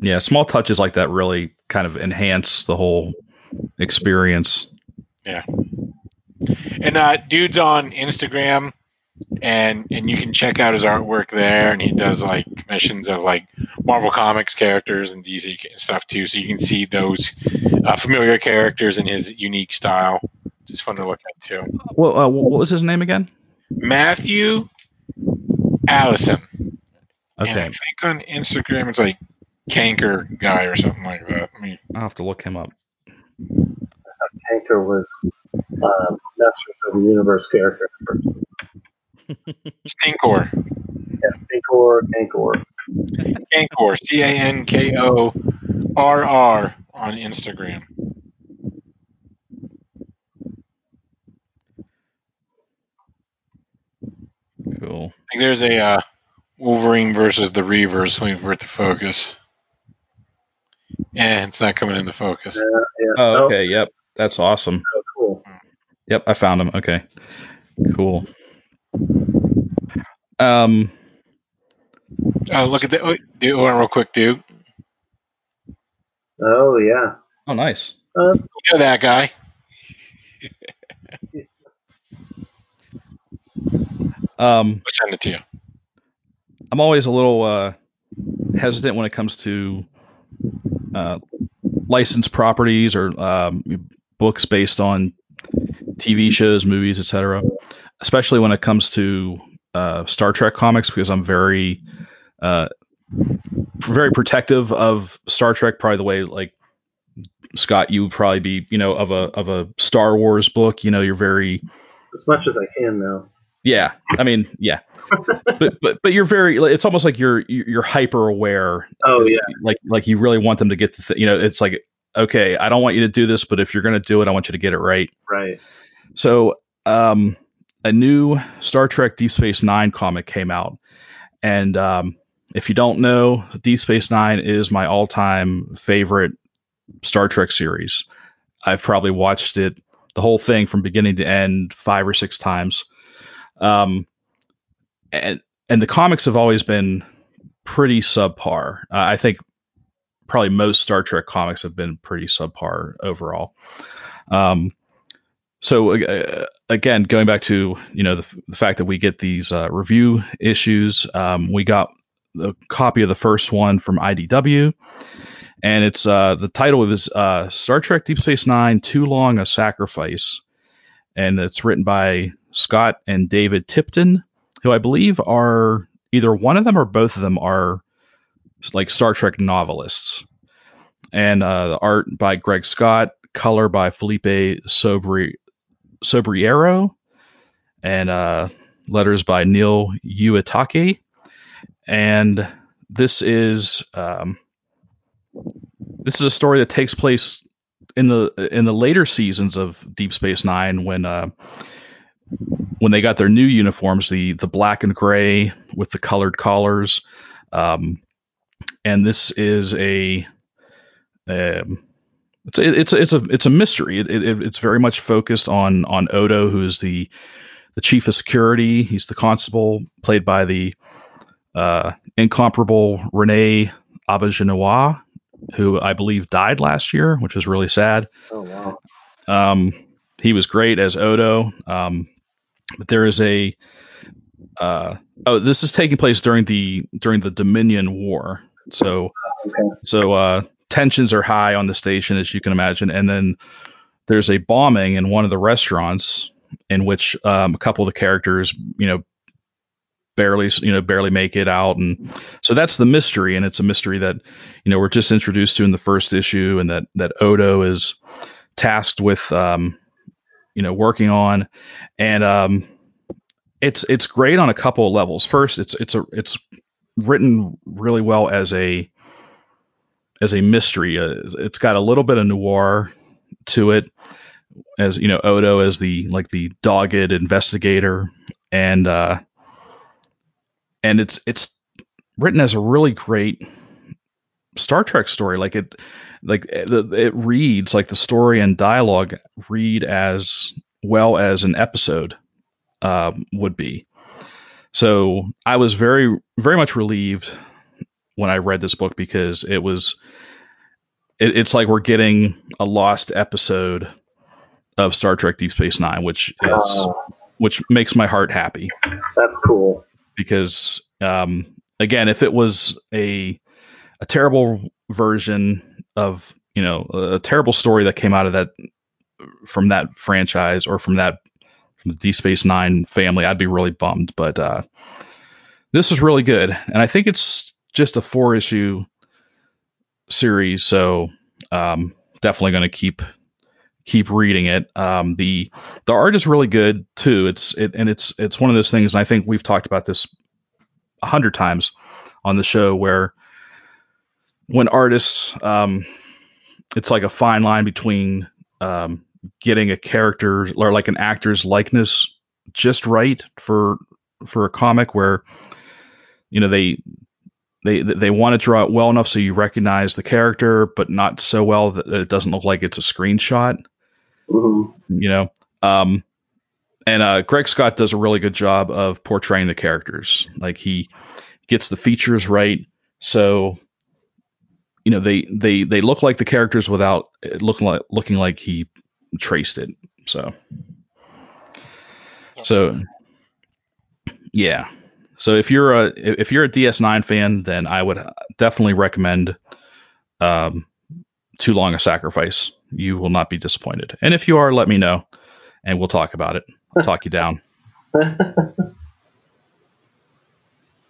Yeah, small touches like that really kind of enhance the whole experience. And uh, dude's on Instagram, and and you can check out his artwork there. And he does like commissions of like Marvel Comics characters and DC stuff too. So you can see those uh, familiar characters in his unique style. Just fun to look at too. Well, uh, what was his name again? Matthew Allison. And I think on Instagram it's like Canker Guy or something like that. I mean, I'll have to look him up. Tanker was uh, Masters of the Universe character. [LAUGHS] Stinkor. Yeah, Stinkor, Tankor. Cankor. C A N K O R R on Instagram. Cool. I think there's a uh, Wolverine versus the Reavers. Wait for it to focus. Yeah, it's not coming into focus. Uh, yeah. Oh, okay. Yep. That's awesome. Oh, cool. Yep, I found him. Okay. Cool. Um, Oh, look at that. Oh, do one real quick, dude. Oh yeah. oh, nice. Oh, that's You know that guy. [LAUGHS] Um, I'll send it to you. I'm always a little uh, hesitant when it comes to uh, licensed properties or um, books based on TV shows, movies, etc. Especially when it comes to uh, Star Trek comics, because I'm very, uh, very protective of Star Trek. Probably the way like Scott, you would probably be, you know, of a of a Star Wars book. You know, you're very as much as I can now. yeah. I mean, yeah. [LAUGHS] but but but you're very. It's almost like you're you're hyper aware Oh yeah. like like you really want them to get the th- you know it's like okay i don't want you to do this but if you're going to do it i want you to get it right Right. so um a new star trek deep space nine comic came out and um if you don't know deep space nine is my all-time favorite star trek series i've probably watched it the whole thing from beginning to end five or six times um and and the comics have always been pretty subpar. Uh, I think probably most Star Trek comics have been pretty subpar overall. Um, so uh, again, going back to you know the, the fact that we get these uh, review issues, um, we got a copy of the first one from IDW, and it's uh, the title of is uh, Star Trek Deep Space Nine: Too Long a Sacrifice, and it's written by Scott and David Tipton, who I believe are either one of them or both of them are like Star Trek novelists. And uh, the art by Greg Scott, color by Felipe Sobri- Sobreiro, and uh, letters by Neil Uyetake. And this is um, this is a story that takes place in the in the later seasons of Deep Space Nine when uh, when they got their new uniforms, the the black and gray with the colored collars. Um, and this is a um, it's a, it's a, it's a it's a mystery. It, it, it's very much focused on on Odo, who is the the chief of security. He's the constable, played by the uh, incomparable Rene Auberjonois, who I believe died last year, which was really sad. Oh wow. Um, he was great as Odo. Um, but there is a uh, oh, this is taking place during the during the Dominion War. So Okay. so uh, tensions are high on the station, as you can imagine, and then there's a bombing in one of the restaurants in which um, a couple of the characters, you know, barely you know barely make it out, and so that's the mystery, and it's a mystery that you know we're just introduced to in the first issue, and that that Odo is tasked with um, you know working on, and um, it's it's great on a couple of levels. First, it's it's a it's written really well as a as a mystery. Uh, it's got a little bit of noir to it, as you know, Odo as the like the dogged investigator, and uh, and it's it's written as a really great Star Trek story. Like it, like it, it reads like the story and dialogue read as well as an episode um, would be. So I was very very much relieved when I read this book because it was it, it's like we're getting a lost episode of Star Trek Deep Space Nine, which is Oh, which makes my heart happy that's cool. because um, again, if it was a a terrible version of you know a terrible story that came out of that from that franchise or from that from the D Space Nine family, I'd be really bummed. But uh, this is really good, and I think it's just a four issue series, so um, definitely going to keep keep reading it. Um, the the art is really good too. It's it and it's it's one of those things. And I think we've talked about this a hundred times on the show where when artists, um, it's like a fine line between um, getting a character or like an actor's likeness just right for for a comic where you know they they they want to draw it well enough so you recognize the character, but not so well that it doesn't look like it's a screenshot. Mm-hmm. You know, um, and uh, Greg Scott does a really good job of portraying the characters. Like he gets the features right, so you know they they they look like the characters without looking like looking like he traced it. So so yeah. So if you're a if you're a DS9 fan, then I would definitely recommend um, Too Long a Sacrifice. You will not be disappointed. And if you are, let me know, and we'll talk about it. I'll talk you down. [LAUGHS]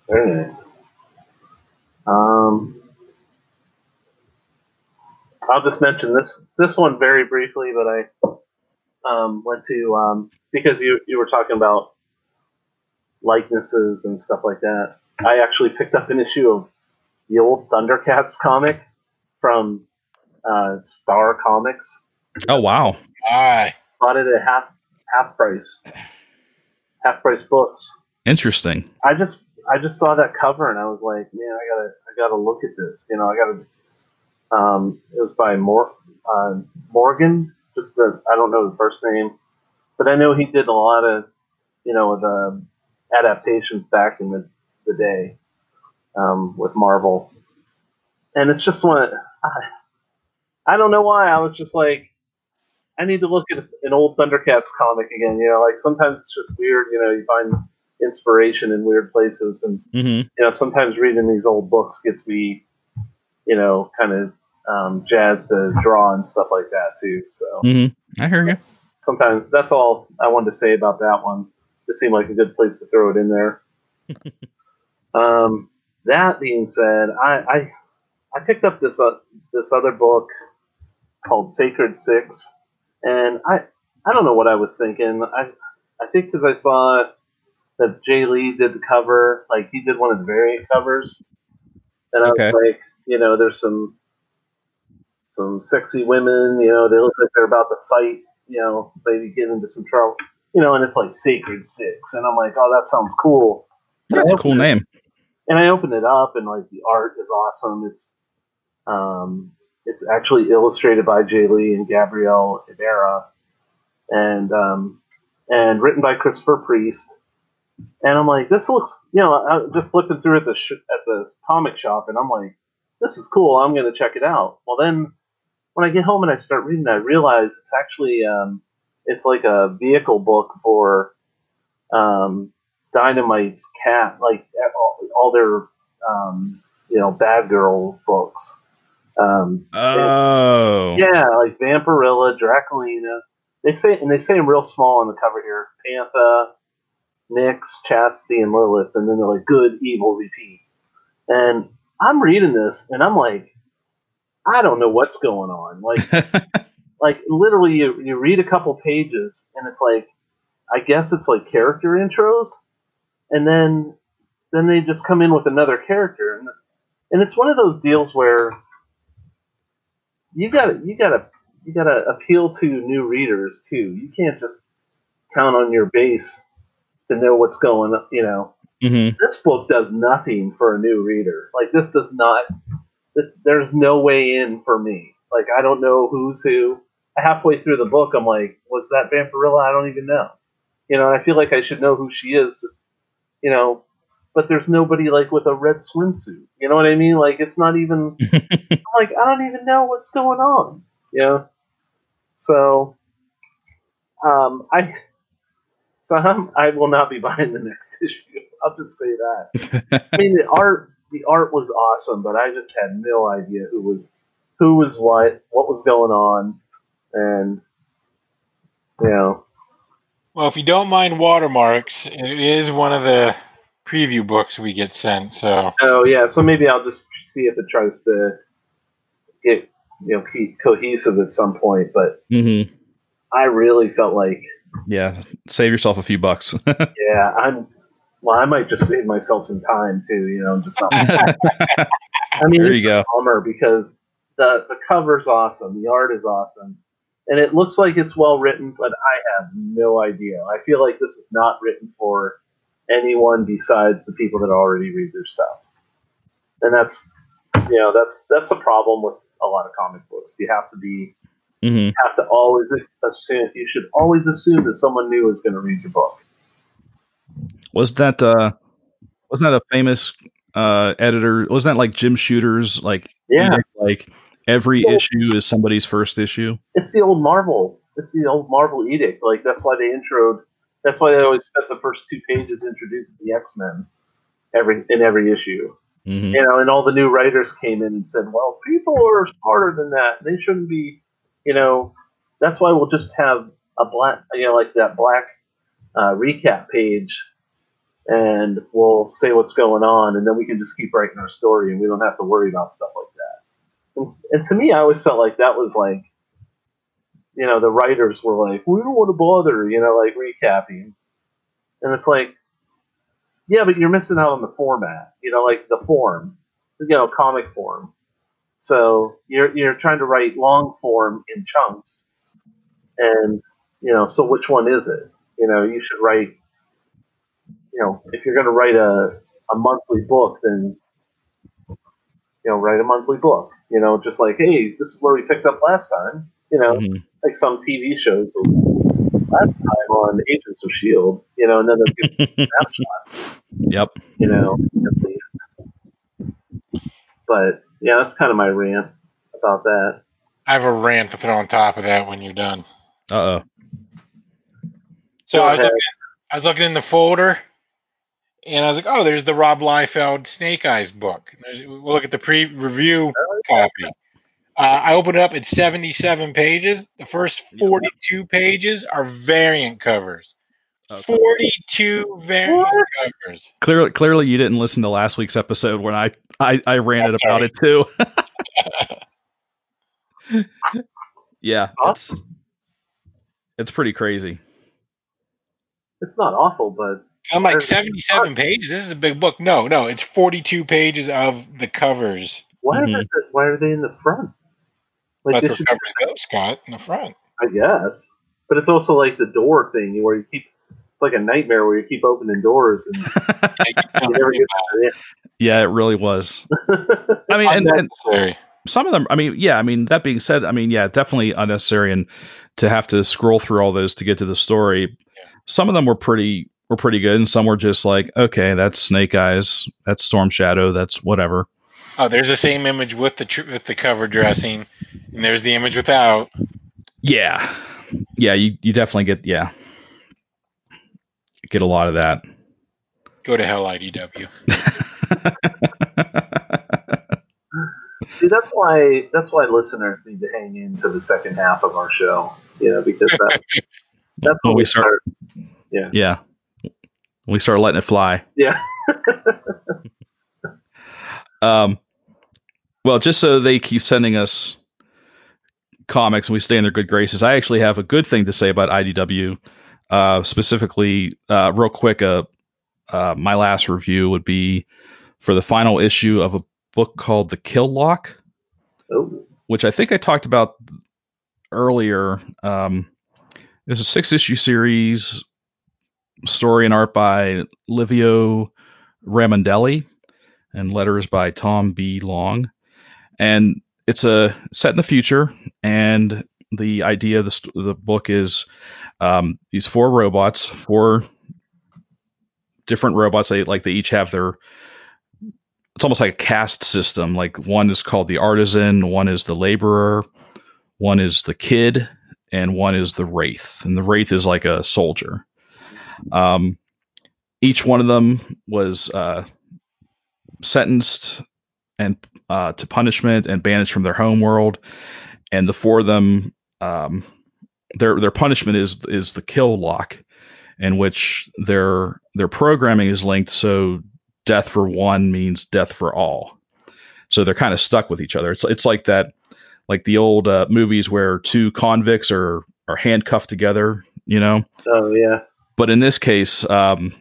Very nice. Um, I'll just mention this this one very briefly, but I um, went to um, because you you were talking about likenesses and stuff like that. I actually picked up an issue of the old Thundercats comic from uh, Star Comics. Oh wow! I Bought it at half half price, half price books. Interesting. I just I just saw that cover and I was like, man, I gotta I gotta look at this. You know, I gotta. Um, it was by Mor- uh, Morgan. Just the I don't know the first name, but I know he did a lot of you know the adaptations back in the, the day um, with Marvel, and it's just one. I, I don't know why I was just like. I need to look at an old Thundercats comic again. You know, like sometimes it's just weird. You know, you find inspiration in weird places, and Mm-hmm. you know, sometimes reading these old books gets me, you know, kind of um, jazzed to draw and stuff like that too. So Mm-hmm. I hear you. sometimes that's all I wanted to say about that one. It seemed like a good place to throw it in there. [LAUGHS] um, that being said, I, I I picked up this uh, this other book called Sacred Six, and I I don't know what I was thinking. I I think because I saw that Jae Lee did the cover, like he did one of the variant covers, and I Okay. was like, you know, there's some some sexy women, you know, they look like they're about to fight, you know, maybe get into some trouble, you know, and it's like Sacred Six, and I'm like, oh, that sounds cool. It's a cool name. And I opened it up, and like the art is awesome. It's um, it's actually illustrated by Jae Lee and Gabrielle Ibarra, and um, and written by Christopher Priest. And I'm like, this looks, you know, I just looking through at the sh- at the comic shop, and I'm like, this is cool. I'm gonna check it out. Well, then when I get home and I start reading, I realize it's actually um, it's like a vehicle book for um, Dynamite's cat, like all, all their um, you know bad girl books. Um, Oh. yeah, like Vampirella, Draculina. They say and they say them real small on the cover here. Pantha, Nyx, Chastity, and Lilith, and then they're like good, evil, repeat. And I'm reading this and I'm like, I don't know what's going on. Like [LAUGHS] like literally you, you read a couple pages and it's like I guess it's like character intros and then then they just come in with another character and and it's one of those deals where you got you got to you got to appeal to new readers too. You can't just count on your base to know what's going on, you know. hmm This book does nothing for a new reader. Like this does not there's no way in for me. Like I don't know who's who. Halfway through the book, I'm like, was that Vampirella? I don't even know. You know, I feel like I should know who she is. Just, you know, but there's nobody like with a red swimsuit. You know what I mean? Like it's not even. [LAUGHS] I'm like, I don't even know what's going on. You know. So, um, I. [LAUGHS] So I'm, I will not be buying the next [LAUGHS] issue. I'll just say that. I mean, the art the art was awesome, but I just had no idea who was who was what, what was going on, and you know, Well, if you don't mind watermarks, it is one of the preview books we get sent. So oh yeah, so maybe I'll just see if it tries to get you know co- cohesive at some point. But hmm I really felt like, Yeah. Save yourself a few bucks. [LAUGHS] yeah, I'm. Well, I might just save myself some time too. You know, just not. [LAUGHS] I mean, there you go. bummer because the the cover's awesome, the art is awesome, and it looks like it's well written, but I have no idea. I feel like this is not written for anyone besides the people that already read their stuff. and that's you know that's that's a problem with a lot of comic books. You have to be hmm have to always assume you should always assume that someone new is going to read your book. Was that uh, wasn't that a famous uh, editor? Wasn't that like Jim Shooter's like Yeah, like every Well- issue is somebody's first issue? it's the old Marvel. It's the old Marvel edict. Like that's why they introed. That's why they always spent the first two pages introducing the X Men every in every issue. hmm You know, and all the new writers came in and said, "Well, people are smarter than that. They shouldn't be." You know, that's why we'll just have a black, you know, like that black uh, recap page, and we'll say what's going on, and then we can just keep writing our story, and we don't have to worry about stuff like that. And, and to me, I always felt like that was like, you know, the writers were like, "We don't want to bother," you know, like recapping, and it's like, yeah, but you're missing out on the format, you know, like the form, you know, comic form. So you're you're trying to write long form in chunks, and you know, so which one is it? You know, you should write. You know, if you're going to write a a monthly book, then you know, write a monthly book. You know, just like, hey, this is where we picked up last time. You know, hmm like some TV shows. Last time on Agents of Shield, you know, and then they'll give [LAUGHS] snapshots Yep. you know, at least. But yeah, that's kind of my rant about that. I have a rant to throw on top of that when you're done. Uh oh. So I was looking, I was looking in the folder, and I was like, "Oh, there's the Rob Liefeld Snake Eyes book." There's, we'll look at the pre-review copy. Uh, I opened it up. It's 77 pages. The first 42 pages are variant covers. Okay. 42 variant What? covers. Clearly, clearly, you didn't listen to last week's episode when I I, I ranted That's about right. it too. [LAUGHS] yeah, Huh? it's it's pretty crazy. It's not awful, but I'm like 77 pages. This is a big book. No, no, it's 42 pages of the covers. why Mhm. are they, why are they in the front? Like That's where should, covers go, Scott, in the front. I guess. But it's also like the door thing where you keep. It's like a nightmare where you keep opening doors and [LAUGHS] you never get to yeah, it really was. [LAUGHS] I mean, and, and some of them. I mean, yeah. I mean, that being said, I mean, yeah, definitely unnecessary, and to have to scroll through all those to get to the story. Some of them were pretty were pretty good, and some were just like, okay, that's Snake Eyes, that's Storm Shadow, that's whatever. Oh, there's the same image with the tr- with the cover dressing, and there's the image without. Yeah, yeah. You you definitely get yeah get a lot of that. Go to hell, IDW. [LAUGHS] See, that's why that's why listeners need to hang in to the second half of our show. You know, because that, [LAUGHS] that's when When we we start- start. yeah, we start letting it fly. Yeah. [LAUGHS] Um, well, just so they keep sending us comics and we stay in their good graces, I actually have a good thing to say about IDW. Uh, specifically, uh, real quick, uh, uh, my last review would be for the final issue of a book called The Kill Lock, Oh, which I think I talked about earlier. Um, it's a six issue series, story and art by Livio Ramondelli, and letters by Tom B. Long. And it's a set in the future, and the idea of the, the book is um, these four robots, four different robots. They like they each have their. It's almost like a caste system. Like one is called the artisan, one is the laborer, one is the kid, and one is the wraith. And the wraith is like a soldier. Um, each one of them was uh, sentenced and uh, to punishment and banished from their home world. And the four of them, um, their their punishment is is the kill lock, in which their their programming is linked. So death for one means death for all. So they're kind of stuck with each other. It's it's like that, like the old uh, movies where two convicts are are handcuffed together. You know, oh yeah. But in this case, um,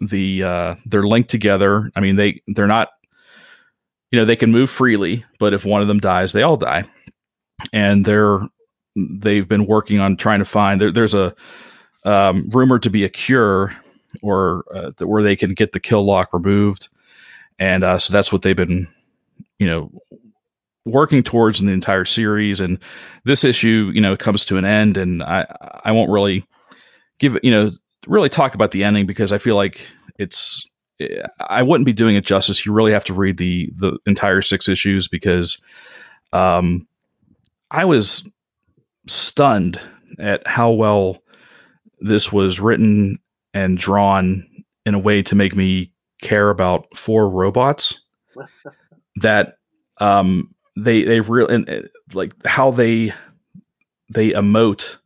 the uh, they're linked together. I mean, they they're not, you know, they can move freely, but if one of them dies, they all die. And they're they've been working on trying to find there, there's a um, rumored to be a cure or uh, where they can get the kill lock removed, and uh, so that's what they've been you know, working towards in the entire series. And this issue, you know, comes to an end, and I I won't really give you know really talk about the ending because I feel like it's I wouldn't be doing it justice. You really have to read the the entire six issues because um, I was stunned at how well this was written and drawn in a way to make me care about four robots [LAUGHS] that um, they they really like how they they emote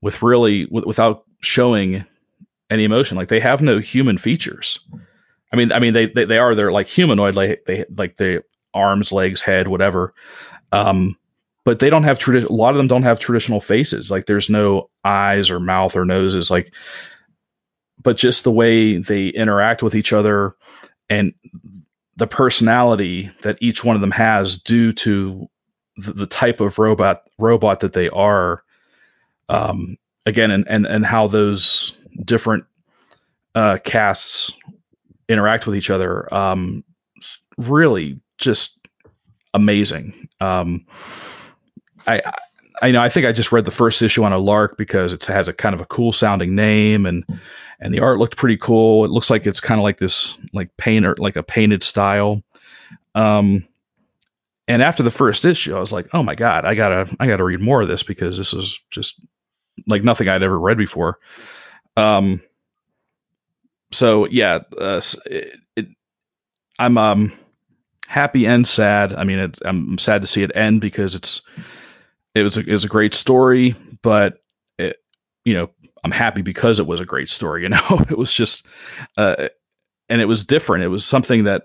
with really w- without showing any emotion. Like they have no human features. I mean, I mean they they, they are they're like humanoid, like they like the arms, legs, head, whatever. Um, but they don't have tradi- a lot of them don't have traditional faces. Like there's no eyes or mouth or noses. Like, but just the way they interact with each other and the personality that each one of them has due to the, the type of robot robot that they are. Um, again, and and and how those different uh, casts interact with each other. Um, really, just amazing. Um, I, I know I think I just read the first issue on a lark because it has a kind of a cool sounding name and and the art looked pretty cool. It looks like it's kind of like this like painter like a painted style. Um, and after the first issue, I was like, oh my god, I gotta I gotta read more of this because this is just like nothing I'd ever read before. Um, so yeah, uh, it, it, I'm um happy and sad. I mean, it, I'm sad to see it end because it's it was a, it was a great story, but it, you know, I'm happy because it was a great story. You [LAUGHS] know, it was just, uh, and it was different. It was something that,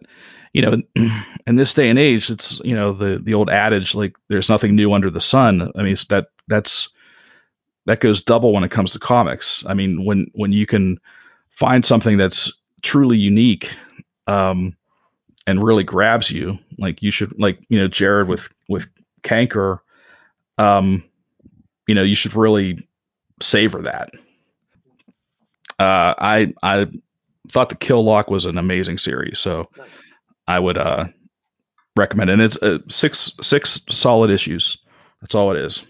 you know, [CLEARS THROAT] in this day and age, it's you know the the old adage like there's nothing new under the sun. I mean, that that's that goes double when it comes to comics. I mean, when when you can find something that's truly unique um, and really grabs you, like you should, like you know, Jared with with Cankor, um, you know, you should really savor that. Uh, I I thought the Kill Lock was an amazing series, so I would uh, recommend it. And it's uh, six six solid issues. That's all it is.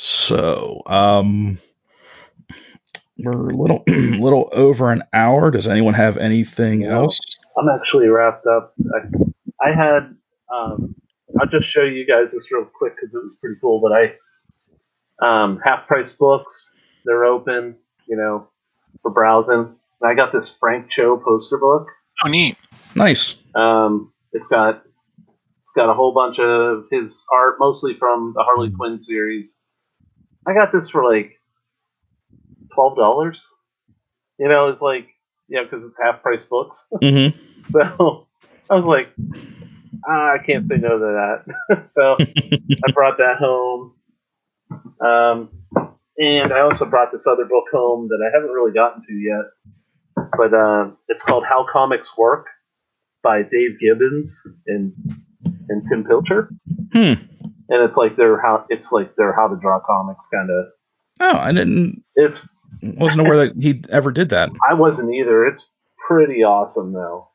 So, um, we're a little [CLEARS THROAT] little over an hour. Does anyone have anything else? I'm actually wrapped up. I, I had um, I'll just show you guys this real quick because it was pretty cool. But I um, half price books, they're open, you know, for browsing. And I got this Frank Cho poster book. Oh, neat. Nice. Um, it's got it's got a whole bunch of his art, mostly from the Harley Quinn series. I got this for like twelve dollars. You know, it's like you know because it's half price books. [LAUGHS] Mm-hmm. so I was like, ah, I can't say no to that. [LAUGHS] so [LAUGHS] I brought that home. Um, and I also brought this other book home that I haven't really gotten to yet. But uh, it's called How Comics Work by Dave Gibbons and and Tim Pilcher. Hmm. And it's like their how it's like their how to draw comics kind of. Oh, I didn't. It's wasn't aware that he ever did that. I wasn't either. It's pretty awesome though.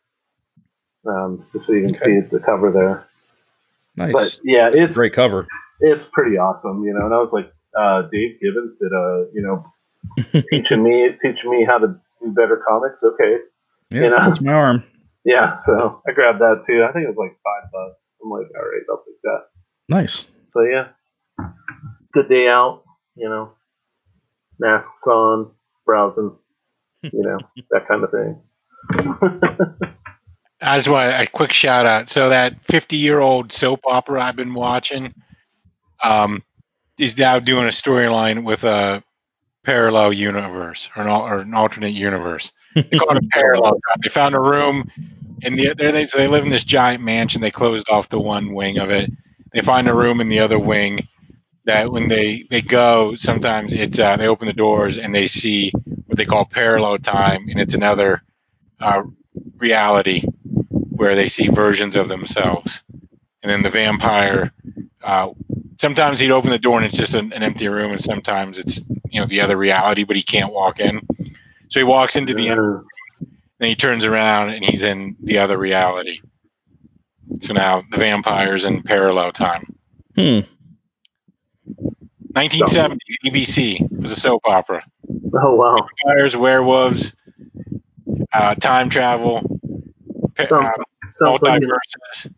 Um, just so you can Okay. see the cover there. Nice. But yeah, it's Great cover. it's pretty awesome, you know. And I was like, uh, Dave Gibbons did a, you know, [LAUGHS] teaching me teaching me how to do better comics. Okay, Yeah, You know? that's my arm. yeah. So I grabbed that too. I think it was like five bucks. I'm like, all right, I'll take that. Nice. So yeah, good day out. You know, masks on, browsing. You know, [LAUGHS] that kind of thing. [LAUGHS] I just want a quick shout out. So that 50 year old soap opera I've been watching, um, is now doing a storyline with a parallel universe or an, or an alternate universe. They call it a [LAUGHS] parallel. They found a room, and the they so they live in this giant mansion. They closed off the one wing of it. They find a room in the other wing that when they they go, sometimes it's uh, they open the doors and they see what they call parallel time, and it's another uh, reality where they see versions of themselves. And then the vampire, uh, sometimes he'd open the door and it's just an, an empty room, and sometimes it's you know the other reality, but he can't walk in. So he walks into the Uh, then he turns around and he's in the other reality. So now the vampires in parallel time. Hmm. 1970, ABC it was a soap opera. Oh wow. Vampires, werewolves, uh, time travel, pa- Sounds, uh, sounds like multiverses.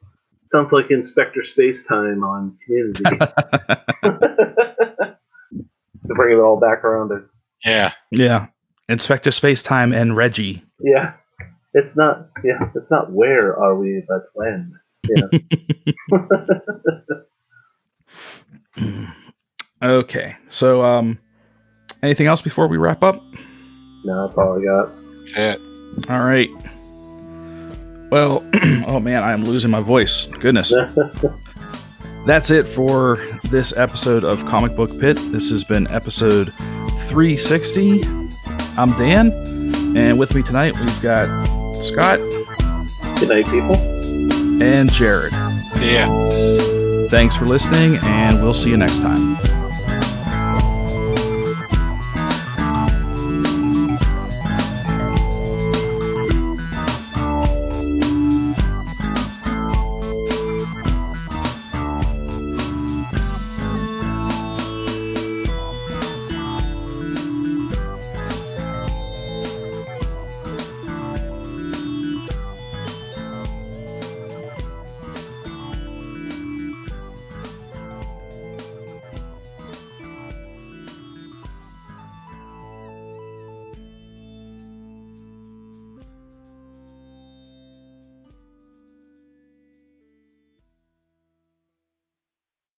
sounds like Inspector Spacetime on Community. [LAUGHS] to bring it all back around to Yeah, yeah. Inspector Spacetime and Reggie. yeah. It's not yeah, it's not where are we, but when. Yeah. [LAUGHS] Okay. So, um, anything else before we wrap up? no, that's all I got. that's it. All right. Well, [CLEARS THROAT] oh man, I am losing my voice. Goodness. [LAUGHS] That's it for this episode of Comic Book Pit. This has been episode 360. I'm Dan, and with me tonight we've got Scott Good night, people. And Jared. See ya. Thanks for listening, and we'll see you next time.